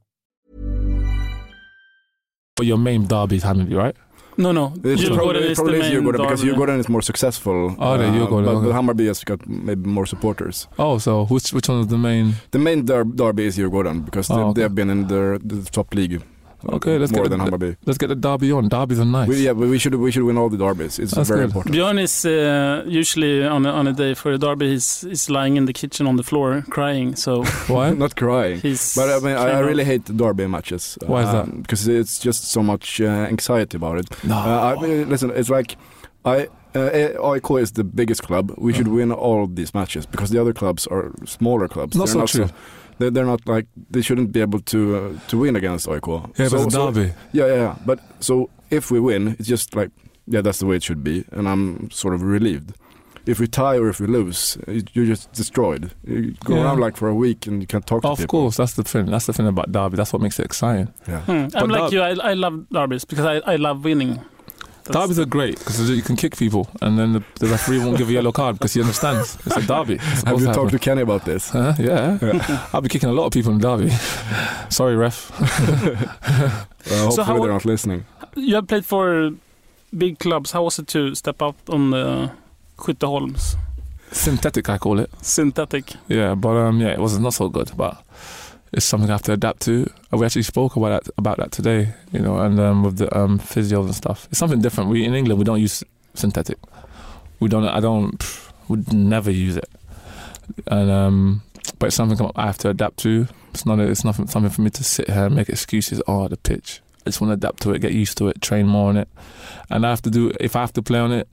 But your main derby is Hammarby, right? No, no. It's Djurgården probably, is the probably is main Djurgården because derby. Djurgården is more successful. Oh, the Djurgården, um, but, but. Hammarby has got maybe more supporters. Oh, so which which one is the main? The main derby is Djurgården because Oh, they, okay. they have been in the, the top league. Okay, let's more get than the- Hammarby. Let's get the derby on. Derbies are nice. We, yeah, but we should we should win all the derbies. It's That's very good. important. Björn is uh, usually on a, on a day for a derby. He's, he's lying in the kitchen on the floor crying. So Why? Not crying. he's. But I mean, I, I really hate derby matches. Why is that? Because it's just so much uh, anxiety about it. No. Uh, I mean, listen, it's like I uh, AIK is the biggest club. We should Mm. win all these matches because the other clubs are smaller clubs. Not They're so true. They're, they're not like they shouldn't be able to uh, to win against AIK. yeah, so, but so- derby. yeah, yeah, yeah. But so if we win, it's just like yeah, that's the way it should be, and I'm sort of relieved. If we tie or if we lose, you- you're just destroyed. You go Yeah. around like for a week and you can't talk to people. Of course, that's the thing. That's the thing about derby. That's what makes it exciting. Yeah. Hmm. I'm like derb- you. I, I love derbies because I, I love winning. That's- Derbies are great because you can kick people, and then the, the referee won't give a yellow card because he understands it's a derby. It's Have you to talked to. Kenny about this? Uh, yeah. I'll be kicking a lot of people in derby. Sorry, ref. Uh, hopefully how- they're not listening. You have played for big clubs. How was it to step up on the Skytteholms? Synthetic, I call it. Synthetic. Yeah, but um, yeah, it was not so good, but it's something I have to adapt to. We actually spoke about that about that today, you know, and um, with the um, physios and stuff. It's something different. We in England we don't use synthetic. We don't. I don't. Would never use it. And um, but it's something I have to adapt to. It's not. It's nothing. Something for me to sit here and make excuses. Oh, the pitch. I just want to adapt to it, get used to it, train more on it, and I have to do. If I have to play on it,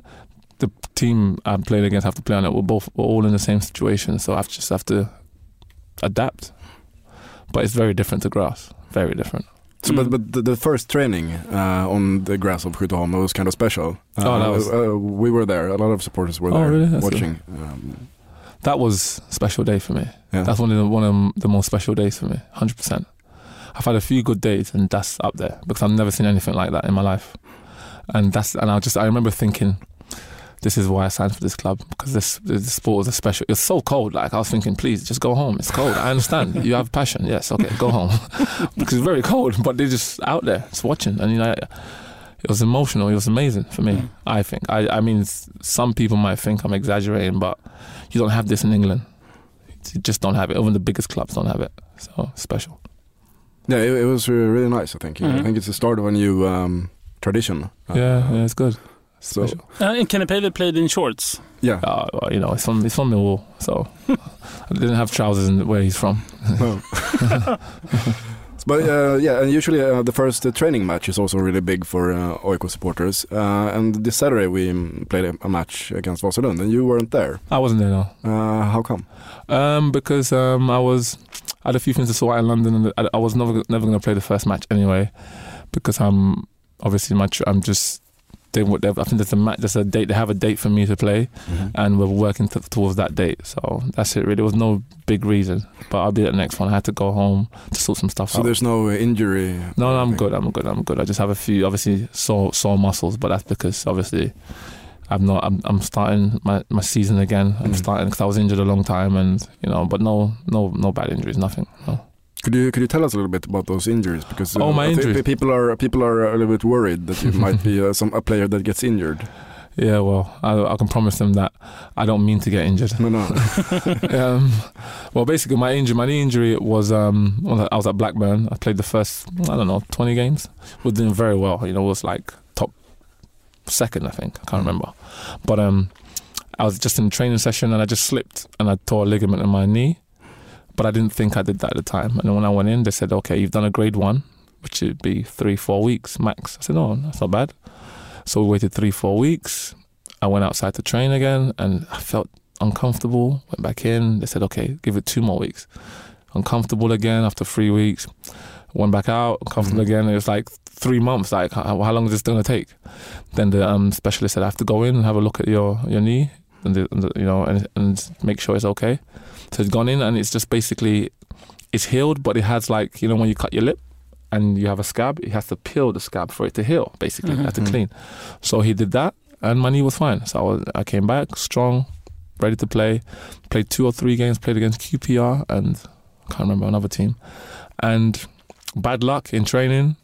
the team I'm playing against have to play on it. We're both we're all in the same situation, so I just have to adapt. But it's very different to grass. Very different. So, Mm. but but the, the first training uh, on the grass of Skytteholm was kind of special. Uh, Oh, that was- uh, we were there. A lot of supporters were Oh, there really? Watching. Um, That was a special day for me. yeah. That's one of the, one of the most special days for me. Hundred percent. I've had a few good days, and that's up there because I've never seen anything like that in my life. And that's and I just I remember thinking, this is why I signed for this club because this this sport was a special. It's so cold. Like I was thinking, please just go home. It's cold. I understand. you have passion. Yes, okay, go home because it's very cold. But they're just out there, just watching, and you know. It was emotional. It was amazing for me. I think. I. I mean, some people might think I'm exaggerating, but you don't have this in England. You just don't have it. Even the biggest clubs don't have it. So special. yeah, it, it was uh, really nice. I think. I Mhm. think it's the start of a new um, tradition. Uh, yeah, yeah, it's good. So Special. Uh, and Kenny Pavey played in shorts. yeah. Uh, well, you know, it's from it's from Millwall, so I didn't have trousers in where he's from. Well. But uh, yeah, and usually uh, the first uh, training match is also really big for uh, AIK supporters. Uh, and this Saturday we um, played a, a match against Vasalund, and you weren't there. I wasn't there no, Uh, how come? um, because um, I was I had a few things to sort out in London, and I, I was never never going to play the first match anyway, because I'm obviously my tr- I'm just they I think there's a match there's a date they have a date for me to play, and we're working t- towards that date. So that's it. Really, there was no big reason, but I'll be at the next one. I had to go home to sort some stuff So out. So there's no injury. No, no, I'm good. I'm good. I'm good. I just have a few, obviously, sore sore muscles, but that's because obviously, I'm not. I'm, I'm starting my, my season again. I'm Mhm. starting because I was injured a long time, and you know, but no, no, no bad injuries, nothing. No. Could you could you tell us a little bit about those injuries? Because uh, Oh, my I injuries. People are people are a little bit worried that you might be uh, some a player that gets injured. Yeah, well, I, I can promise them that I don't mean to get injured. No, no. um, well, basically, my injury, my knee injury was um, I was at Blackburn. I played the first, I don't know, 20 games. We're doing very well. You know, was like top second, I think. I can't remember. But um, I was just in a training session and I just slipped and I tore a ligament in my knee. But I didn't think I did that at the time. And then when I went in, they said, "Okay, you've done a grade one, which would be three, four weeks max." I said, "No, that's not bad." So we waited three, four weeks. I went outside to train again, and I felt uncomfortable. Went back in. They said, "Okay, give it two more weeks." Uncomfortable again after three weeks. Went back out. Uncomfortable Mhm. again. It was like three months. Like, how, how long is this going to take? Then the um, specialist said, "I have to go in and have a look at your your knee, and, the, and the, you know, and and make sure it's okay." So it's gone in, and it's just basically it's healed, but it has like you know when you cut your lip and you have a scab, it has to peel the scab for it to heal. Basically, Mhm. it has to clean. So he did that, and my knee was fine. So I, was, I came back strong, ready to play. Played two or three games. Played against QPR and I can't remember another team. And bad luck in training.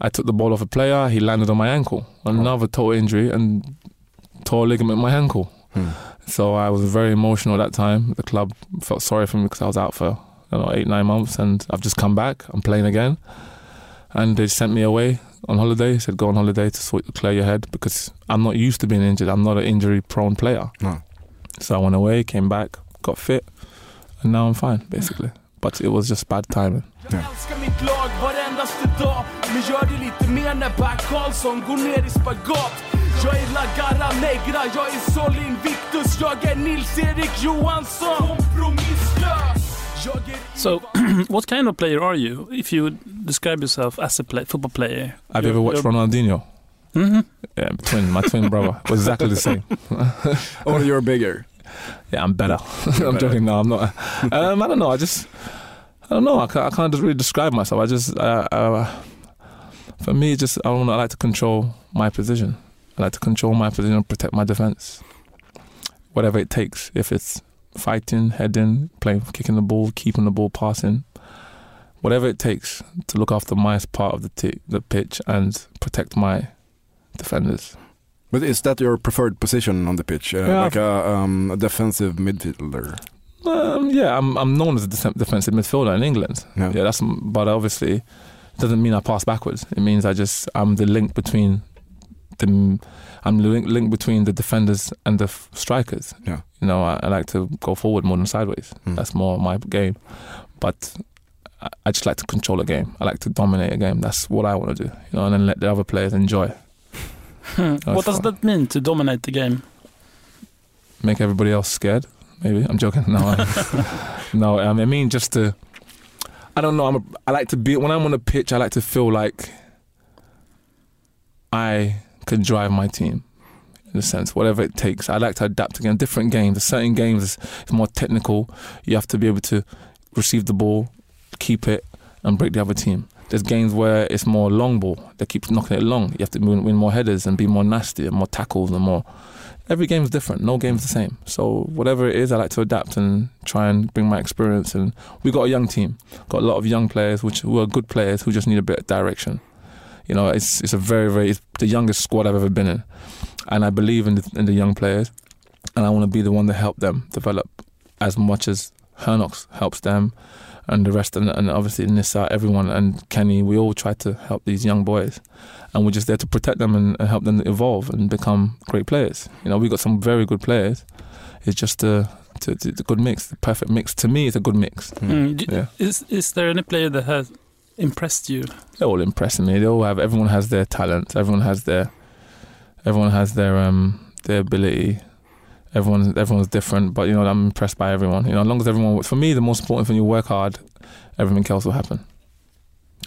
I took the ball off a player. He landed on my ankle. Another toe injury and tore a ligament in my ankle. Hmm. So I was very emotional at that time. The club felt sorry for me because I was out for I don't know eight nine months, and I've just come back. I'm playing again, and they sent me away on holiday. Said go on holiday to sort clear your head because I'm not used to being injured. I'm not an injury prone player. No. So I went away, came back, got fit, and now I'm fine basically. But it was just bad timing. Jag älskar mitt lag varendaste dag Men gör det lite mer när Back Karlsson går ner i spagat Jag är La Garra Negra, jag är Sol Invictus Jag är Nils-Eric Johansson Kompromisslös So, what kind of player are you? If you would describe yourself as a play, football player. Have you ever watched Ronaldinho? hmm Yeah, twin, my twin brother was exactly the same. Or you're bigger. Yeah, I'm better. I'm joking. No, I'm not. Um, I don't know. I just, I don't know. I can't, I can't just really describe myself. I just, uh, uh, For me, just I want. I like to control my position. I like to control my position protect my defense. Whatever it takes. If it's fighting, heading, playing, kicking the ball, keeping the ball, passing, whatever it takes to look after my part of the t- the pitch and protect my defenders. But is that your preferred position on the pitch, uh, Yeah, like a, um, a defensive midfielder? Um, yeah, I'm I'm known as a def- defensive midfielder in England. Yeah. Yeah, that's but obviously it doesn't mean I pass backwards. It means I just I'm the link between the I'm the link, link between the defenders and the f- strikers. Yeah. You know, I, I like to go forward more than sideways. Mm. That's more my game. But I, I just like to control a game. I like to dominate a game. That's what I want to do. You know, and then let the other players enjoy. Hmm. What does fine. that mean to dominate the game? make everybody else scared. Maybe I'm joking. No, I, no. Um, I mean just to. I don't know. I'm. A, I like to be when I'm on the pitch. I like to feel like I can drive my team. In a sense, whatever it takes, I like to adapt again. Different games. Certain games is more technical. You have to be able to receive the ball, keep it, and break the other team. There's games where it's more long ball. They keep knocking it long. You have to win, win more headers and be more nasty and more tackles and more every game is different. No game's the same. So whatever it is, I like to adapt and try and bring my experience. And we got a young team, got a lot of young players, which who are good players who just need a bit of direction. You know, it's it's a very very it's the youngest squad I've ever been in, and I believe in the, in the young players, and I want to be the one to help them develop as much as Henok's helps them, and the rest, and, and obviously Nissa, everyone, and Kenny. We all try to help these young boys and we're just there to protect them and, and help them evolve and become great players. You know, we got some very good players. It's just a, to, to, the good mix, the perfect mix. To me, it's a good mix. D- Yeah. Is is there any player that has impressed you? They're all impressing me. They all have. Everyone has their talent. Everyone has their. Everyone has their um their ability. Everyone everyone's different, but you know I'm impressed by everyone. You know, as long as everyone. For me, the most important thing you work hard, everything else will happen.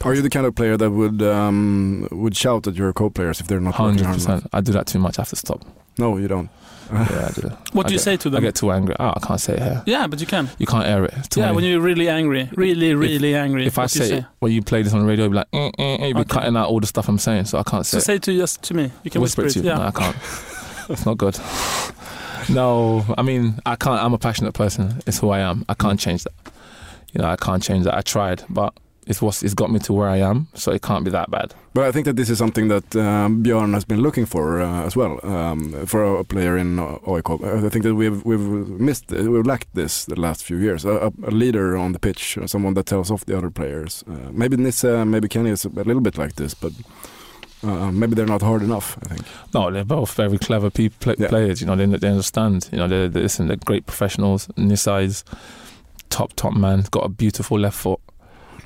Are you the kind of player that would um, would shout at your co-players if they're not working Hundred hard enough? percent. I do that too much. I have to stop. No, you don't. Yeah, I do. What I do you get- say to them? I get too angry. Oh, I can't say it here. yeah, but you can. You can't air it. Too yeah, many- when you're really angry, really, really angry. if I what do you say, it, when you play this on the radio, you'll be like, eh, eh, eh, you'll be Okay. cutting out all the stuff I'm saying, so I can't say. So it. say it to just to me. You can whisper, whisper it to you. Yeah. No, I can't. it's not good. No, I mean, I can't. I'm a passionate person. It's who I am. I can't change that. You know, I can't change that. I tried, but it's what's it's got me to where I am, so it can't be that bad. But I think that this is something that um, Björn has been looking for uh, as well um, for a player in uh, AIK. I think that we've we've missed we've lacked this the last few years. A, a leader on the pitch, uh, someone that tells off the other players. Uh, maybe Nissa, maybe Kenny is a little bit like this, but uh, maybe they're not hard enough. I think. No, they're both very clever people, Yeah. players. You know, they, they understand. You know, they're, they're, listen, they're great professionals. Nisai's top top man. He's got a beautiful left foot.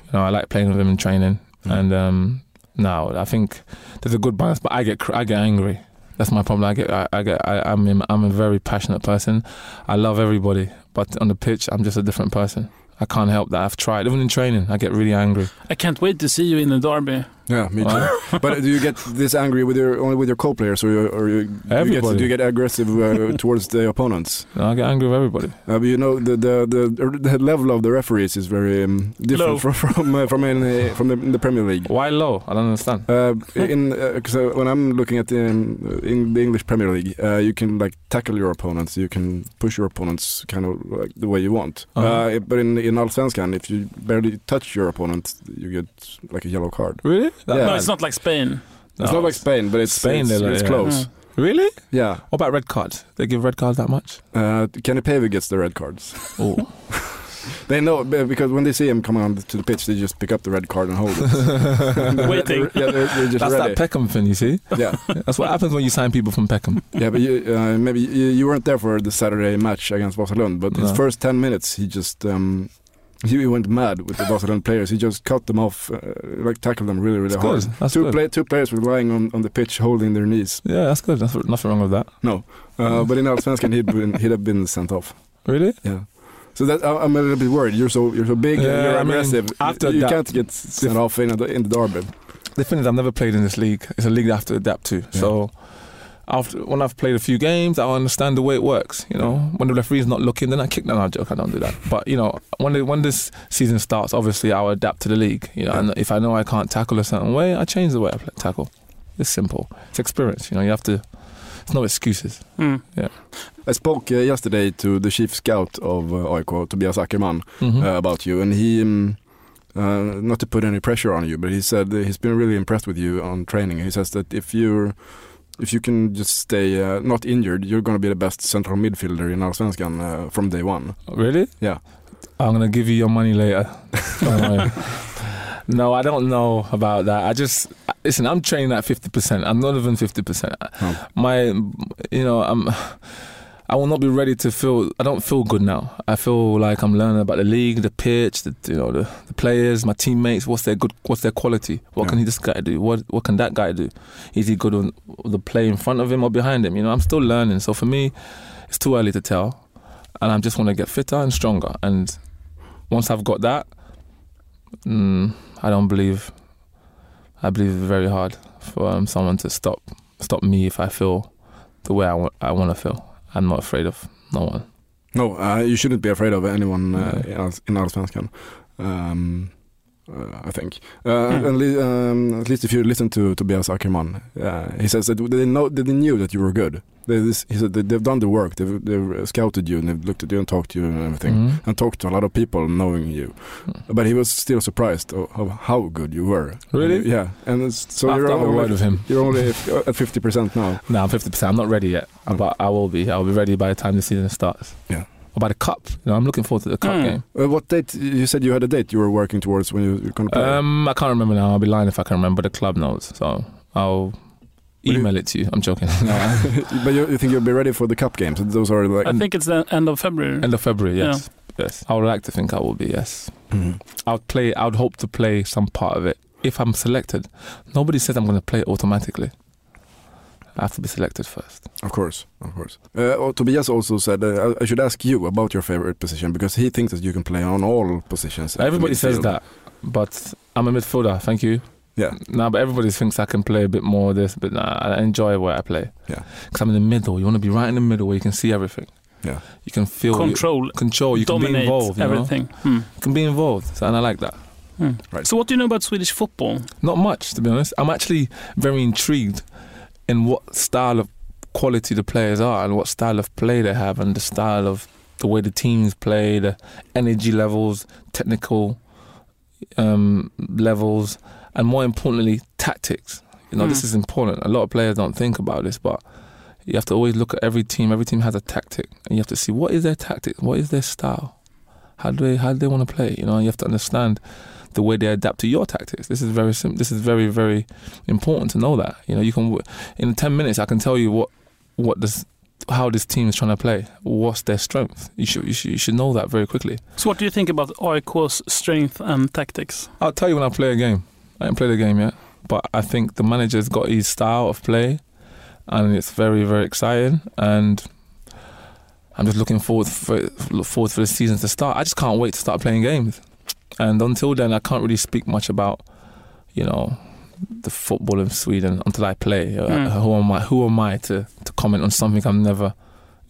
You know, I like playing with him in training. Mm. And um, no, I think there's a good balance. But I get cr- I get angry. That's my problem. I get I, I get I, I'm in, I'm a very passionate person. I love everybody, but on the pitch, I'm just a different person. I can't help that. I've tried. Even in training, I get really angry. I can't wait to see you in the derby. Yeah, me too. but do you get this angry with your only with your co-players, or you, or you, do you get do you get aggressive uh, towards the opponents? I get angry with everybody. Uh, but you know the the the, the level of the referees is very um, different Low. from from uh, from in, uh, from the, in the Premier League. Why low? I don't understand. Uh, in because uh, when I'm looking at the, um, in the English Premier League, uh, you can like tackle your opponents, you can push your opponents kind of like the way you want. uh Uh-huh. but in in Allsvenskan, if you barely touch your opponent, you get like a yellow card. Really? That Yeah. No, it's not like Spain. It's not like Spain, but it's Spain, It's, they're like- it's close. Really? Yeah. What about red cards? They give red cards that much? Uh, Kenny Pavey gets the red cards. Oh, They know because when they see him coming on to the pitch, they just pick up the red card and hold it. Waiting. yeah, they're, they're just that's ready. that Peckham thing, you see? yeah, That's what happens when you sign people from Peckham. yeah, but you, uh, maybe you, you weren't there for the Saturday match against Vasalund, but his No. first ten minutes, he just um, he, went mad with the Vasalund players. He just cut them off, uh, like tackled them really, really That's hard. good. That's two good. play, two players were lying on, on the pitch, holding their knees. Yeah, that's good. That's nothing wrong with that. No, uh, but in Allsvenskan, he'd been, he'd have been sent off. Really? Yeah. So that I- I'm a little bit worried. You're so you're so big Yeah, and you're I mean, aggressive. after you that- can't get sent off in the in the derby. The thing is, I've never played in this league. It's a league I have to adapt to. So after when I've played a few games, I understand the way it works. You know, when the referee's not looking, then I kick. No, I joke. I don't do that. But you know, when the, when this season starts, obviously I'll adapt to the league. You know, and if I know I can't tackle a certain way, I change the way I play, tackle. It's simple. It's experience. You know, you have to. It's no excuses. Mm. Yeah. I spoke uh, yesterday to the chief scout of uh, AIK, Tobias Ackerman, Mhm. uh, about you, and he, um, uh, not to put any pressure on you, but he said that he's been really impressed with you on training. He says that if you're if you can just stay uh, not injured, you're going to be the best central midfielder in Allsvenskan uh, from day one. Really? Yeah. I'm gonna give you your money later. No, I don't know about that. I just listen. I'm training at fifty percent. I'm not even fifty percent. Oh. My, you know, I'm. I will not be ready to feel. I don't feel good now. I feel like I'm learning about the league, the pitch, the you know the, the players, my teammates. What's their good? What's their quality? What Yeah. can this guy do? What what can that guy do? Is he good on the play in front of him or behind him? You know, I'm still learning. So for me, it's too early to tell, and I just want to get fitter and stronger. And once I've got that, mm, I don't believe. I believe it's very hard for um, someone to stop stop me if I feel the way I want I want to feel. I'm not afraid of no one. No, uh, you shouldn't be afraid of anyone uh, No. in Alls- in Allsvenskan. Um, uh, I think, uh, Mm. at, le- um, at least if you listen to Tobias Ackerman, uh, he says that they know that they knew that you were good. They, this, he said they've done the work. They've, they've scouted you and they've looked at you and talked to you and everything, Mhm. and talked to a lot of people knowing you. Mm. But he was still surprised of, of how good you were. Really? Yeah, and it's, so After you're a word only, with him. you're only at fifty percent now. No, I'm 50. percent I'm not ready yet, Mm. but I will be. I'll be ready by the time the season starts. Yeah. Or by the cup. You know, I'm looking forward to the cup Mm. game. Uh, what date? You said you had a date you were working towards when you were going to play. Um, I can't remember now. I'll be lying if I can remember. The club knows, so I'll Will you- email it to you. I'm joking. No, but you, you think you'll be ready for the cup games? Those are like I think it's the end of February. end of February. Yes, yes. I would like to think I will be. Yes. Mhm. I'd play. I'd hope to play some part of it if I'm selected. Nobody says I'm going to play it automatically. I have to be selected first. Of course, of course. Uh, oh, Tobias also said uh, I- I should ask you about your favorite position because he thinks that you can play on all positions. Everybody says that, but I'm a midfielder. Thank you. Yeah, No, but everybody thinks I can play a bit more of this, but nah, I enjoy where I play. Yeah. Because I'm in the middle. You want to be right in the middle where you can see everything. yeah. You can feel Control, control. You can be dominate involved. You know? everything. Hmm. You can be involved, so, and I like that. Hmm. Right. So, what do you know about Swedish football? Not much, to be honest. I'm actually very intrigued in what style of quality the players are and what style of play they have and the style of the way the teams play, the energy levels, technical um, levels, and more importantly, tactics. You know, this Mm. is important. A lot of players don't think about this, but you have to always look at every team. Every team has a tactic, and you have to see what is their tactic, what is their style, how do they how do they want to play. You know, you have to understand the way they adapt to your tactics. This is very sim- This is very very important to know that. You know, you can in ten minutes I can tell you what what this how this team is trying to play. What's their strength? You should you should you should know that very quickly. So, what do you think about AIK's strength and tactics? I'll tell you when I play a game. I haven't played a game yet, but I think the manager's got his style of play, and it's very, very exciting. And I'm just looking forward for forward for the season to start. I just can't wait to start playing games. And until then, I can't really speak much about, you know, the football in Sweden until I play. Uh, Mm. Who am I? Who am I to to comment on something I've never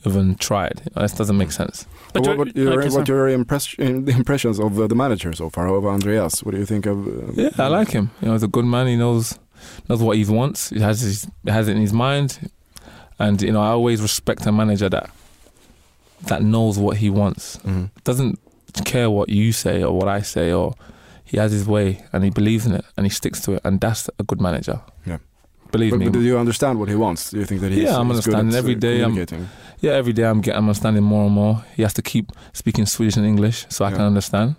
even tried? You know, this doesn't make sense. But what, you're- what, your, okay, what your impress, in- the impressions of uh, the manager so far of Andreas? What do you think of? Uh, Yeah, I like him. You know, he's a good man. He knows knows what he wants. He has his he has it in his mind, and you know, I always respect a manager that that knows what he wants. Mhm. Doesn't care what you say or what I say, or he has his way and he believes in it and he sticks to it, and that's a good manager. Yeah. believe But, me. but do you understand what he wants? Do you think that he's, Yeah, I'm he's good understanding. Every uh, I'm- communicating? yeah, every day I'm getting I'm understanding more and more. He has to keep speaking Swedish and English so I can understand.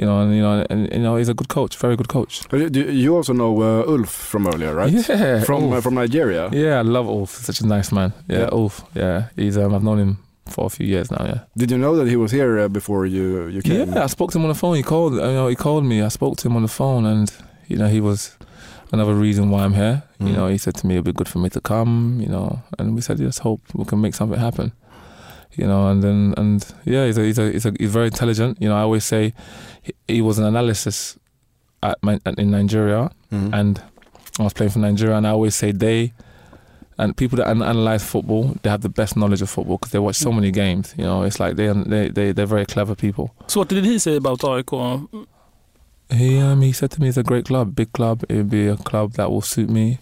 You know, and you know, and you know, he's a good coach, very good coach. You also know uh, Ulf from earlier, right? Yeah, From uh, from Nigeria. Yeah, I love Ulf. Such a nice man. Yeah, Yeah. Ulf. Yeah, he's. Um, I've known him for a few years now. Yeah. Did you know that he was here uh, before you you came? Yeah, I spoke to him on the phone. He called. You know, he called me. I spoke to him on the phone, and you know, he was another reason why I'm here. Mm. You know, he said to me it'd be good for me to come. You know, and we said let's hope we can make something happen. You know, and then and yeah, he's a, he's a, he's, a, he's very intelligent. You know, I always say he, he was an analysis at my, in Nigeria, Mhm. and I was playing for Nigeria, and I always say they and people that an- analyze football, they have the best knowledge of football because they watch so many games. You know, it's like they they they they're very clever people. So what did he say about AIK? He um he said to me, "It's a great club, big club. It would be a club that will suit me."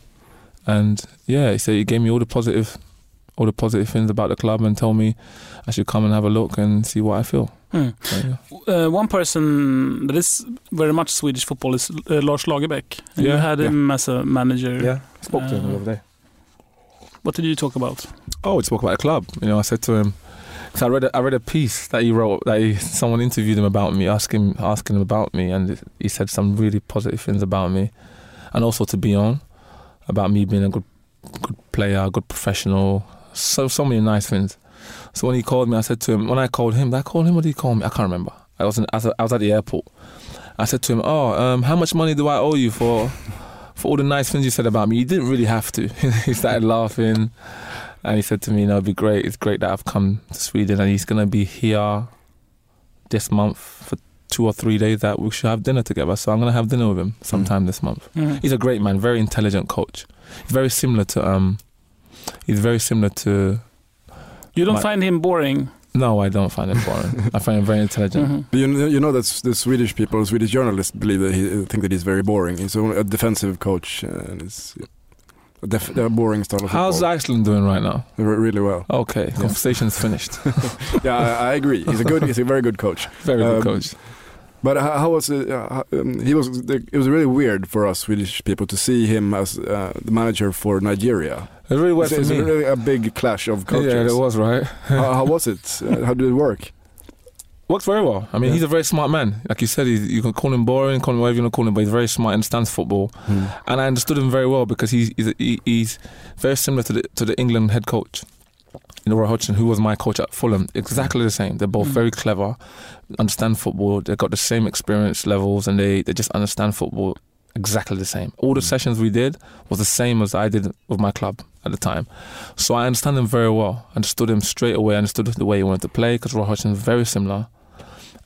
And yeah, he said he gave me all the positive, all the positive things about the club, and told me I should come and have a look and see what I feel. Hmm. So, yeah. Uh, one person that is very much Swedish football is uh, Lars Lagerbäck. And You Yeah, had him as a manager. Yeah, spoke to him the other day. What did you talk about? Oh, we spoke about the club. You know, I said to him, so I read a, I read a piece that he wrote that he, someone interviewed him about me, asking asking him about me, and he said some really positive things about me, and also to be on about me being a good good player, a good professional. So so many nice things. So when he called me, I said to him, when I called him, did I call him? What did he call me? I can't remember. I was in, I was, I was at the airport. I said to him, "Oh, um, how much money do I owe you for for all the nice things you said about me? You didn't really have to." he started laughing. And he said to me, "No, it'd be great. It's great that I've come to Sweden, and he's gonna be here this month for two or three days. That we should have dinner together. So I'm gonna have dinner with him sometime this month. Mhm. He's a great man, very intelligent coach. He's very similar to um, he's very similar to. You don't My- find him boring? No, I don't find him boring. I find him very intelligent. Mhm. You, know- you know that the Swedish people, Swedish journalists believe that he think that he's very boring. He's only a defensive coach and it's a, def, a boring style of How's football. Iceland doing right now? Re- really well. Okay, conversation's finished. yeah, I, I agree. He's a good. He's a very good coach. Very good Um, coach. But how, how was it? Uh, um, he was. It was really weird for us Swedish people to see him as uh, the manager for Nigeria. It really It's, for it's me. really a big clash of cultures. Yeah, it was right. how, how was it? Uh, how did it work? Works very well. I mean, Yeah. he's a very smart man. Like you said, you can call him boring, call him whatever you want to call him, but he's very smart and understands football. And I understood him very well because he's he's, he's very similar to the to the England head coach, know, Hodgson, who was my coach at Fulham. Exactly the same. They're both Mm. very clever, understand football. They've got the same experience levels, and they they just understand football exactly the same. All the sessions we did was the same as I did with my club at the time. So I understand him very well. I Understood him straight away. I Understood the way he wanted to play because Roy Hodgson is very similar.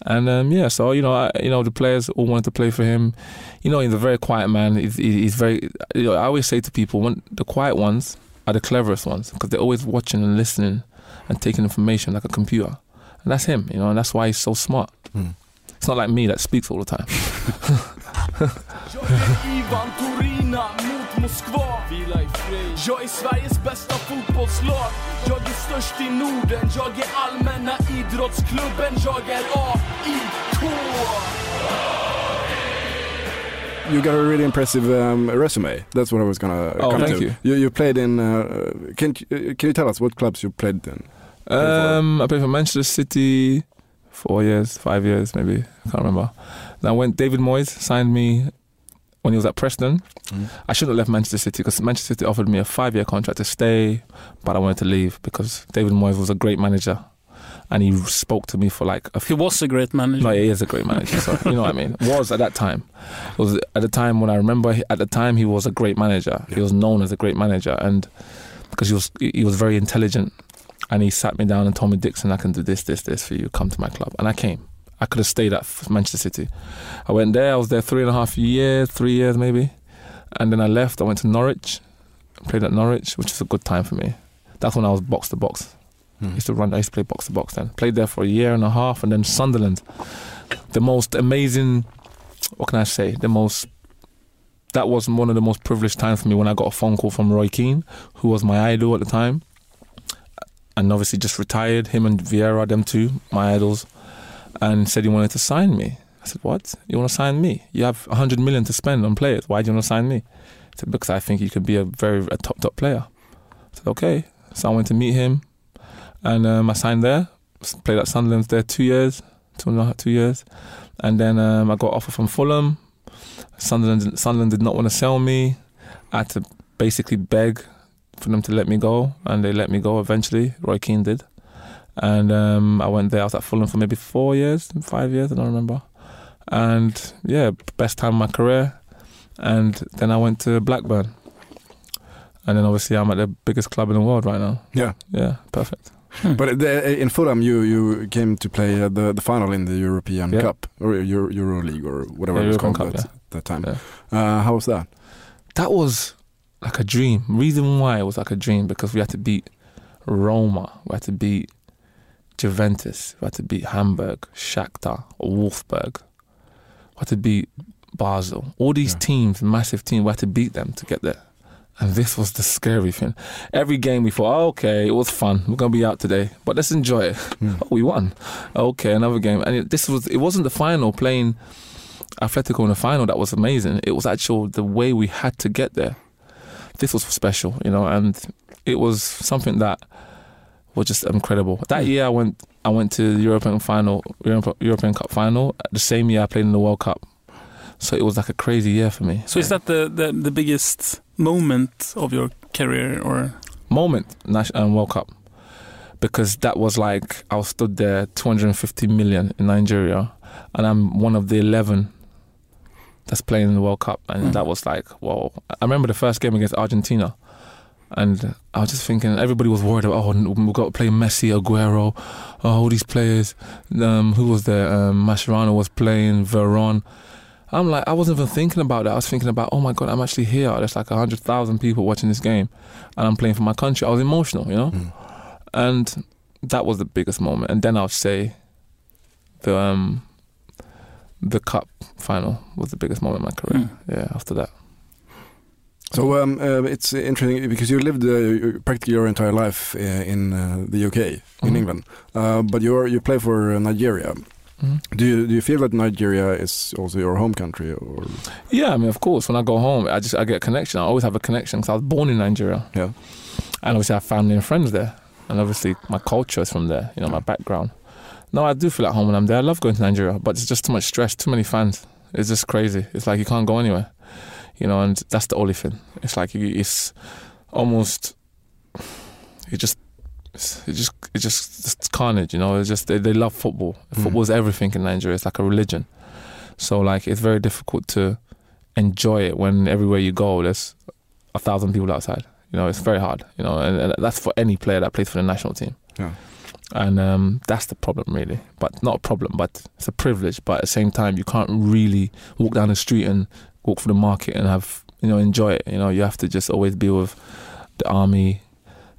And um, yeah, so you know, I, you know, the players all wanted to play for him. You know, he's a very quiet man. He's, he's very. You know, I always say to people, when the quiet ones are the cleverest ones because they're always watching and listening and taking information like a computer. And that's him, you know, and that's why he's so smart. Mm. It's not like me that speaks all the time. Jag är Ivan Turina mot Moskva Vila i frid Jag är Sveriges bästa fotbollslag Jag är störst i Norden Jag är allmänna idrottsklubben Jag är AIK You got a really impressive um, resume. That's what I was gonna Oh, come thank to. you. You, you played in. Uh, can you- can you tell us what clubs you played in? Um, I played for Manchester City four years, five years, maybe. I can't remember. Then I went. David Moyes signed me when he was at Preston. Mm. I shouldn't have left Manchester City because Manchester City offered me a five-year contract to stay, but I wanted to leave because David Moyes was a great manager, and he spoke to me for like a He was a great manager. No, he is a great manager. So you know what I mean. Was at that time. It was at the time when I remember. At the time, he was a great manager. He was known as a great manager, and because he was he was very intelligent, and he sat me down and told me, Dixon, I can do this, this, this for you. Come to my club, and I came. I could have stayed at Manchester City. I went there. I was there three and a half years, three years maybe, and then I left. I went to Norwich, played at Norwich, which was a good time for me. That's when I was box to box. Hmm. I used to run. I used to play box to box then. Played there for a year and a half, and then Sunderland, the most amazing. What can I say? The most. That was one of the most privileged times for me when I got a phone call from Roy Keane, who was my idol at the time, and obviously just retired. Him and Vieira, them two, my idols, and said he wanted to sign me. I said, "What? You want to sign me? You have a hundred million to spend on players. Why do you want to sign me?" I said, "Because I think you could be a very a top top player." I said, "Okay." So I went to meet him, and um, I signed there. Played at Sunderland there two years, two and a half, two years, and then um, I got offer from Fulham. Sunderland, Sunderland did not want to sell me. I had to basically beg for them to let me go, and they let me go eventually. Roy Keane did, and um, I went there. I was at Fulham for maybe four years, five years, I don't remember. And yeah, best time of my career. And then I went to Blackburn, and then obviously I'm at the biggest club in the world right now. Yeah. Yeah, perfect. But the, in Fulham, you you came to play uh, the the final in the European Yeah. Cup or Euro, Euro League or whatever Yeah, it was European called Cup, at that time. Yeah. Uh, how was that? That was like a dream. Reason why it was like a dream because we had to beat Roma, we had to beat Juventus, we had to beat Hamburg, Shakhtar, Wolfsburg, we had to beat Basel. All these Yeah. teams, massive teams, we had to beat them to get there. And this was the scary thing. Every game we thought, oh, okay, it was fun. We're gonna be out today, but let's enjoy it. Oh, we won. Okay, another game. And it, this was it wasn't the final playing Atletico in the final that was amazing. It was actual the way we had to get there. This was special, you know, and it was something that was just incredible. That year I went I went to the European final Europe, European Cup final. The same year I played in the World Cup. So it was like a crazy year for me. So is that the, the, the biggest moment of your career or moment national um, World Cup because that was like I was stood there 250 million in Nigeria and I'm one of the 11 that's playing in the World Cup and that was like whoa I remember the first game against Argentina and I was just thinking everybody was worried about oh we've got to play Messi Aguero oh, all these players um, who was there um, Mascherano was playing Veron I'm like, I wasn't even thinking about that. I was thinking about, oh my God, I'm actually here. There's like 100,000 people watching this game and I'm playing for my country. I was emotional, you know? Mm. And that was the biggest moment. And then I'll say the um, the cup final was the biggest moment in my career. Yeah, after that. So um, uh, it's interesting because you lived uh, practically your entire life uh, in uh, the UK, in Mhm. England, uh, but you you play for uh, Nigeria. Mhm. Do you do you feel that Nigeria is also your home country? Or Yeah, I mean, of course, when I go home, I just I get a connection. I always have a connection because I was born in Nigeria. Yeah. and obviously I have family and friends there, and obviously my culture is from there. You know, my background. No, I do feel at home when I'm there. I love going to Nigeria, but it's just too much stress, too many fans. It's just crazy. It's like you can't go anywhere. You know, and that's the only thing. It's like it's almost it just it just it just it's carnage. You know, it's just they, they love football. Mm. Football is everything in Nigeria. It's like a religion. So like it's very difficult to enjoy it when everywhere you go there's a thousand people outside. You know, it's very hard. You know, and, and that's for any player that plays for the national team. Yeah. And um, that's the problem, really. But not a problem, but it's a privilege. But at the same time, you can't really walk down the street and walk through the market and have you know enjoy it. You know, you have to just always be with the army.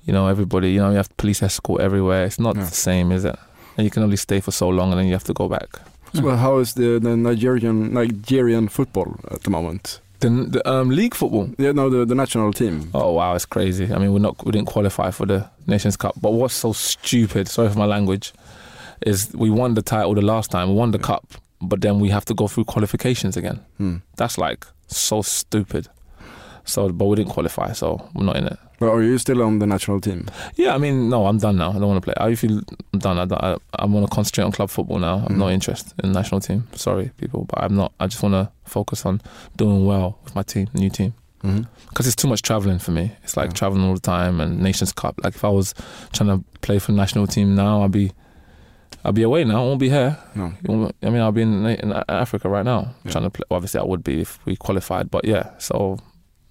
You know, everybody. You know, you have police escort everywhere. It's not Yeah. the same, is it? And you can only stay for so long, and then you have to go back. so how is the, the Nigerian Nigerian football at the moment? The, the um, league football. Yeah, no, the, the national team. Oh wow, it's crazy. I mean, we're not we didn't qualify for the Nations Cup. But what's so stupid? Sorry for my language. Is we won the title the last time, we won the cup, but then we have to go through qualifications again. Hmm. That's like so stupid. So, but we didn't qualify, so we're not in it. But are you still on the national team? Yeah, I mean, no, I'm done now. I don't want to play. I feel I'm done. I, I, I want to concentrate on club football now. I'm Mm. not interested in the national team. Sorry, people, but I'm not. I just want to focus on doing well with my team, new team. Mm-hmm. because it's too much traveling for me. It's like Yeah. traveling all the time and Nations Cup. Like if I was trying to play for the national team now, I'd be, I'd be away now. I won't be here. No. I mean, I'll be in, in Africa right now Yeah. trying to play. Obviously, I would be if we qualified, but yeah. So,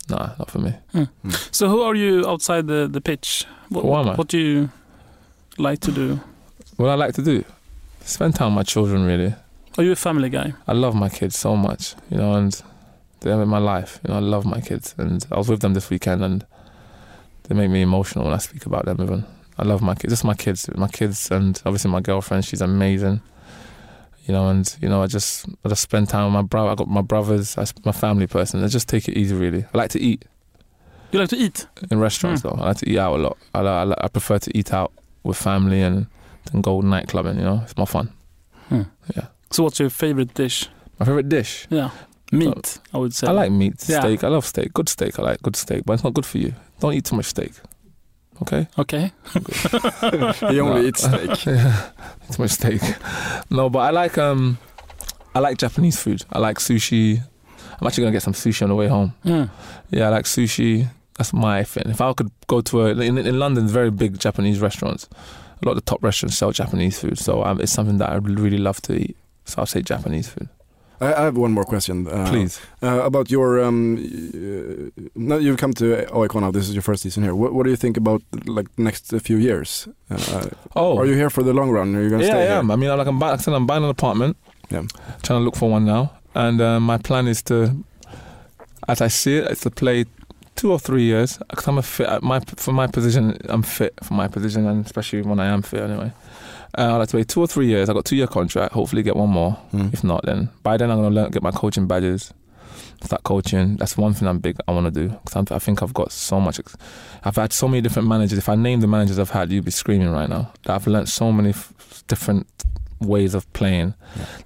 nah, not for me. Hmm. Hmm. So who are you outside the, the pitch? What, Who am I? what do you like to do? What I like to do, spend time with my children. Really, Are you a family guy? I love my kids so much. You know, and they're in my life. You know, I love my kids, and I was with them this weekend, and they make me emotional when I speak about them. Even I love my kids. Just my kids, my kids, and obviously my girlfriend. She's amazing. You know, and you know, I just I just spend time with my brother. I got my brothers. I, a family person. I just take it easy. Really, I like to eat You like to eat? in restaurants hmm. though. I like to eat out a lot. I, I, I prefer to eat out with family and then go nightclubbing. You know, it's more fun. Hmm. Yeah. So what's your favorite dish? My favorite dish. Yeah. Meat, I would say. I like meat, Yeah. steak. I love steak. Good steak. I like good steak, but it's not good for you. Don't eat too much steak. Okay? Okay. He only No. eats steak. yeah, too much steak. No, but I like um, I like Japanese food. I like sushi. I'm actually gonna get some sushi on the way home. Mm. Yeah, I like sushi. That's my thing. If I could go to a in, in London, very big Japanese restaurants. A lot of the top restaurants sell Japanese food, so um, it's something that I really love to eat. So I'll say Japanese food. I, I have one more question. Uh, Please. Uh, about your, um, uh, now you've come to AIK now, this is your first season here. What, what do you think about like the next few years? Uh, Oh, Are you here for the long run? Are you going to yeah, stay I here? am. I mean, like I'm, buy- like I said, I'm buying an apartment. Yeah. Trying to look for one now, and uh, my plan is to, as I see it, is to play two or three years. Cause I'm a fit my for my position. I'm fit for my position, and especially when I am fit anyway. Uh, I'd like to wait two or three years. I got two year contract. Hopefully, get one more. Mm. If not, then by then I'm gonna learn, get my coaching badges, start coaching. That's one thing I'm big. I want to do because I think I've got so much. ex- I've had so many different managers. If I name the managers I've had, you'd be screaming right now. That I've learned so many f- different ways of playing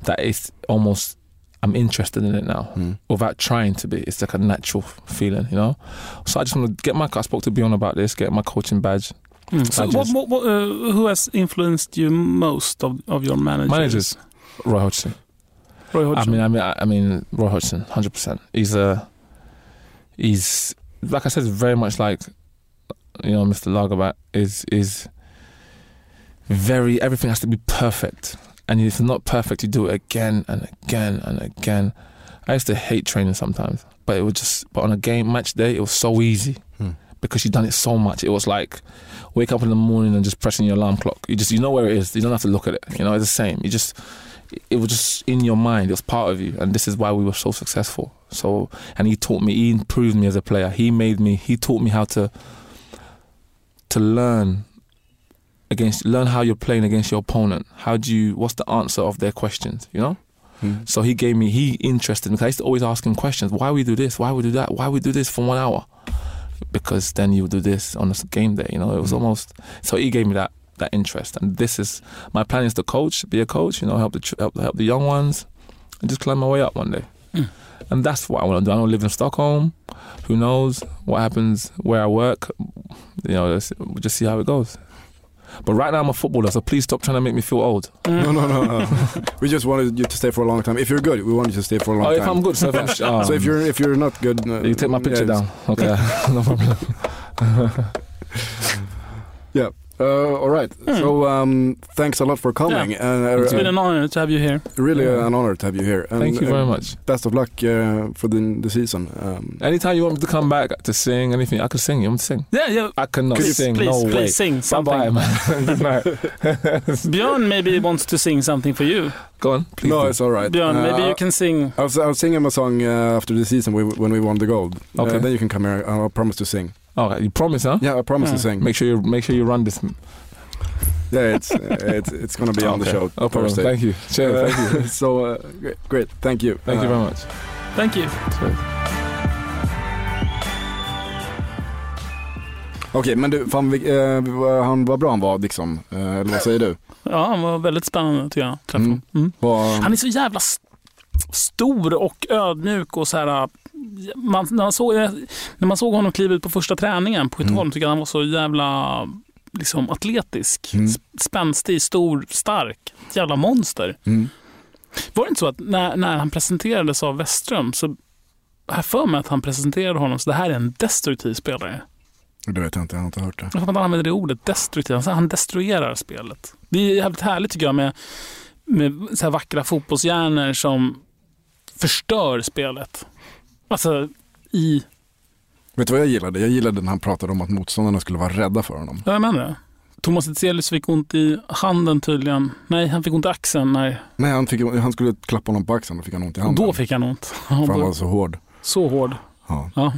that it's almost I'm interested in it now Mm. without trying to be. It's like a natural feeling, you know. So I just want to get my. I spoke to Bjorn about this. Get my coaching badge. Mm. So Badges. what, what, what, uh, who has influenced you most of, of your managers? Managers. Roy Hodgson. Roy I Hodgson. mean, I mean, I I mean, Roy Hodgson, hundred percent. He's a, he's like I said, very much like, you know, Mr. Lagerbäck is is very everything has to be perfect, and if it's not perfect, you do it again and again and again. I used to hate training sometimes, but it was just, but on a game match day, it was so easy Hmm. Because you've done it so much. It was like wake up in the morning and just pressing your alarm clock. You just you know where it is. You don't have to look at it. You know, it's the same. You just it was just in your mind. It was part of you, and this is why we were so successful. So, and he taught me. He improved me as a player. He made me. He taught me how to to learn against learn how you're playing against your opponent. How do you? What's the answer of their questions? You know. Mm. So he gave me. He interested me. I used to always ask him questions. Why we do this? Why we do that? Why we do this for one hour? Because then you do this on a game day. You know, it was Mm. almost. So he gave me that that interest, and this is my plan is to coach, be a coach. You know, help the help, help the young ones, and just climb my way up one day. Mm. And that's what I want to do. I don't live in Stockholm. Who knows what happens where I work? You know, we'll just see how it goes. But right now I'm a footballer, so please stop trying to make me feel old. No, no, no, no. we just wanted you to stay for a long time. If you're good, we wanted you to stay for a long Oh, time. if I'm good, so if I'm, oh, so if you're if you're not good, uh, you take my picture yeah, down. Okay, no problem. Yeah. Uh, all right. Hmm. So um, thanks a lot for coming. And, uh, It's been an honor to have you here. really Yeah. an honor to have you here. And, Thank you very uh, much. Best of luck uh, for the, the season. Um, Anytime you want me to come back to sing anything, I could sing. You want me to sing? Yeah, yeah. I cannot Please, sing. please, no please way. sing Bye something. bye, man. Björn maybe wants to sing something for you. Go on, please. no, do. it's all right. Björn, maybe Uh, you can sing. I'll, s- I'll sing him a song uh, after the season when we won the gold. Okay. Uh, then you can come here. I'll promise to sing. All right, you promise, huh? Yeah, I promise Yeah. to sing. Make sure you make sure you run this. Yeah, it's uh, it's it's gonna be on the Okay. show No problem. Thursday. Thank you. Cheers. Uh, thank you. so uh, great, great, thank you. Thank you Uh, very much. Thank you. Okej, men du, fan, vi- eh, han, vad bra han var Dixon. Eh, eller vad säger du? Ja, han var väldigt spännande tycker jag. Mm. Mm. Han är så jävla st- stor och ödmjuk och så här. Man, när, man såg, när man såg honom kliva ut på första träningen på Skytteholm Mm. tycker jag han var så jävla liksom, atletisk. Mm. Sp- Spänstig, stor, stark. Jävla monster. mm. Var det inte så att när, när han presenterades av Westström så jag för mig att han presenterade honom så det här är en destruktiv spelare. Det vet jag inte, jag har inte hört det. Jag får inte använda det ordet, destruktiv. Han- Han destruerar spelet. Det är jävligt härligt tycker jag med, med så här vackra fotbollshjärnor som förstör spelet. Alltså i, Vet du vad jag gillade? Jag gillade när han pratade om att motståndarna skulle vara rädda för honom. ja, jag menar det. Thomas Etzelius fick ont i handen tydligen. Nej, han fick ont i axeln. Nej. Nej, han, fick, han skulle klappa honom på axeln och fick han ont i handen. Då fick han ont. För han var så hård. Så hård. Ja. Ja.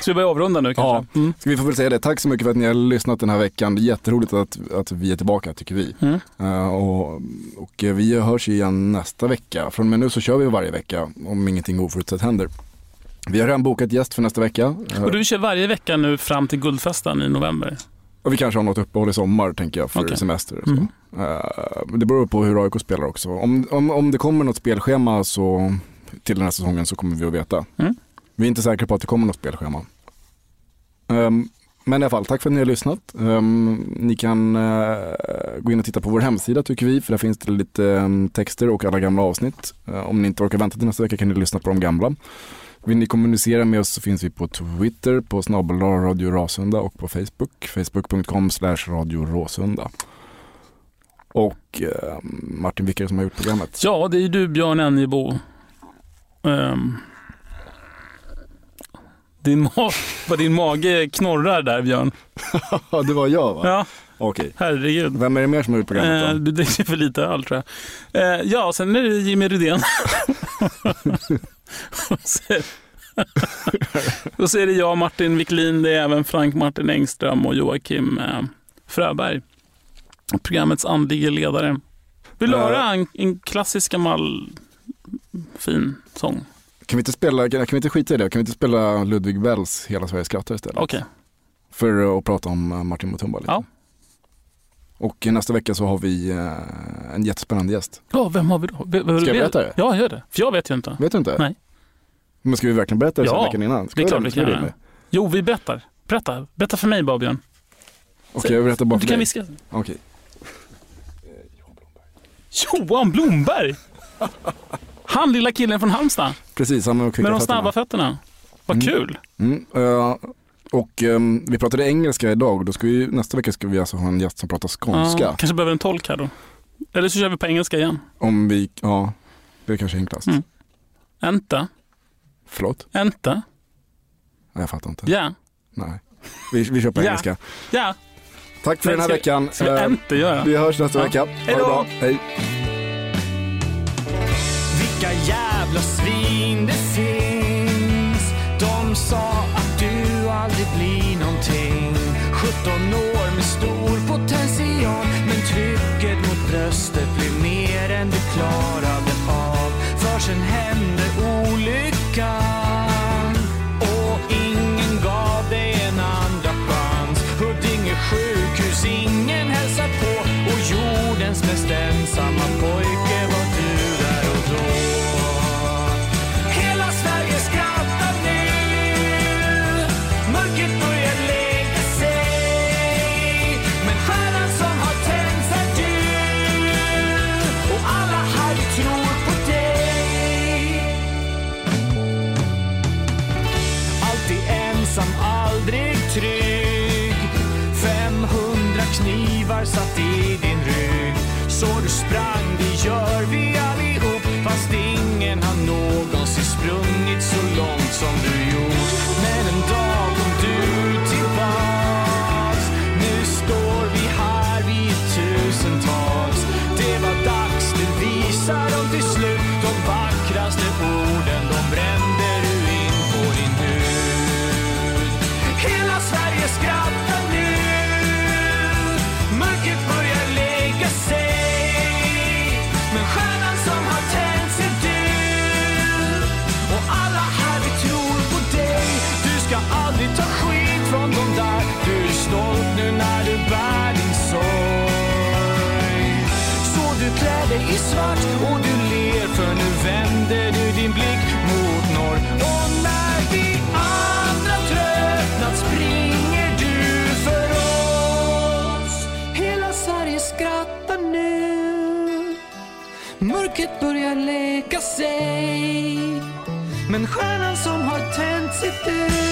Ska vi börja avrunda nu kanske? Mm. Ska vi får väl säga det. Tack så mycket för att ni har lyssnat den här veckan. Jätteroligt att, att vi är tillbaka tycker vi. Mm. Eh, och, och eh, vi hörs igen nästa vecka. Från och med nu så kör vi varje vecka om ingenting oförutsett händer. Vi har redan bokat gäst för nästa vecka. Och du kör varje vecka nu fram till Guldfesten i november? och vi kanske har något uppehåll i sommar tänker jag för Okej. semester. Så. Mm. Men det beror på hur AIK spelar också. Om, om, om det kommer något spelschema så, till den här säsongen så kommer vi att veta. Mm. Vi är inte säkra på att det kommer något spelschema. Ehm, men i alla fall, tack för att ni har lyssnat. Ehm, ni kan eh, gå in och titta på vår hemsida tycker vi, för där finns det lite um, texter och alla gamla avsnitt. Eh, om ni inte orkar vänta till nästa vecka kan ni lyssna på de gamla. Vill ni kommunicera med oss så finns vi på Twitter, på snabel Radio Rasunda och på Facebook, facebook.com slash Radio Råsunda. Och eh, Martin, vilka är det som har gjort programmet? Ja, det är du Björn Enjebo. Um, din, ma- din mage knorrar där Björn. Ja, det var jag va? Ja, Okej. herregud. Vem är det mer som har gjort programmet Eh, då? du dricker för lite öl tror jag. Eh, ja, sen är det Jimmy Rydén. Och så är det jag, Martin Wiklin, det är även Frank Martin Engström och Joakim eh, Fröberg. Programmets andlige ledare. Vill du Eh. höra en, en klassisk gammal fin sång? Kan vi inte spela, kan vi inte skita i det? Kan vi inte spela Ludvig Bells Hela Sverige skrattar istället? Okej. För att prata om eh, Martin Mutumba lite. Ja. Och nästa vecka så har vi eh, en jättespännande gäst. Ja, vem har vi då? Be- Ska jag be- berätta det? Ja, gör det. För jag vet ju inte. Vet du inte? Nej. Men ska vi verkligen berätta det Ja, veckan innan? Ska det är klart vi kan göra. Jo, vi berättar. Berätta. Berätta för mig bara, Björn. Okej, jag berättar bara Du för kan dig. viska. Okej. Johan Blomberg! Han lilla killen från Halmstad Precis, han med, de snabba fötterna. Vad Mm. kul! Mm, eh, och ehm, vi pratade engelska idag och då ska vi, nästa vecka ska vi alltså ha en gäst som pratar skånska. Ja, kanske behöver en tolk här då. Eller så kör vi på engelska igen. Om vi, ja, det är kanske enklast. Mm. Inte, Förlåt? inte, Nej, jag fattar inte. ja, Nej. Vi, vi kör på Ja. engelska. ja. Tack för den här Ska- veckan. Ska vi Eh, inte göra? vi hörs nästa Ja. vecka. Ha Hej det då. bra. Hej. Vilka jävla svin det finns De sa att du aldrig blir någonting 17 år med stor potential Men trycket mot bröstet blev mer än du klarade av För sen hände mest ensamma pojke var Så du sprang, det gör vi allihop Fast ingen har någonsin sprungit så långt som du gjort sig Men stjärnan som har tänt sitt ljus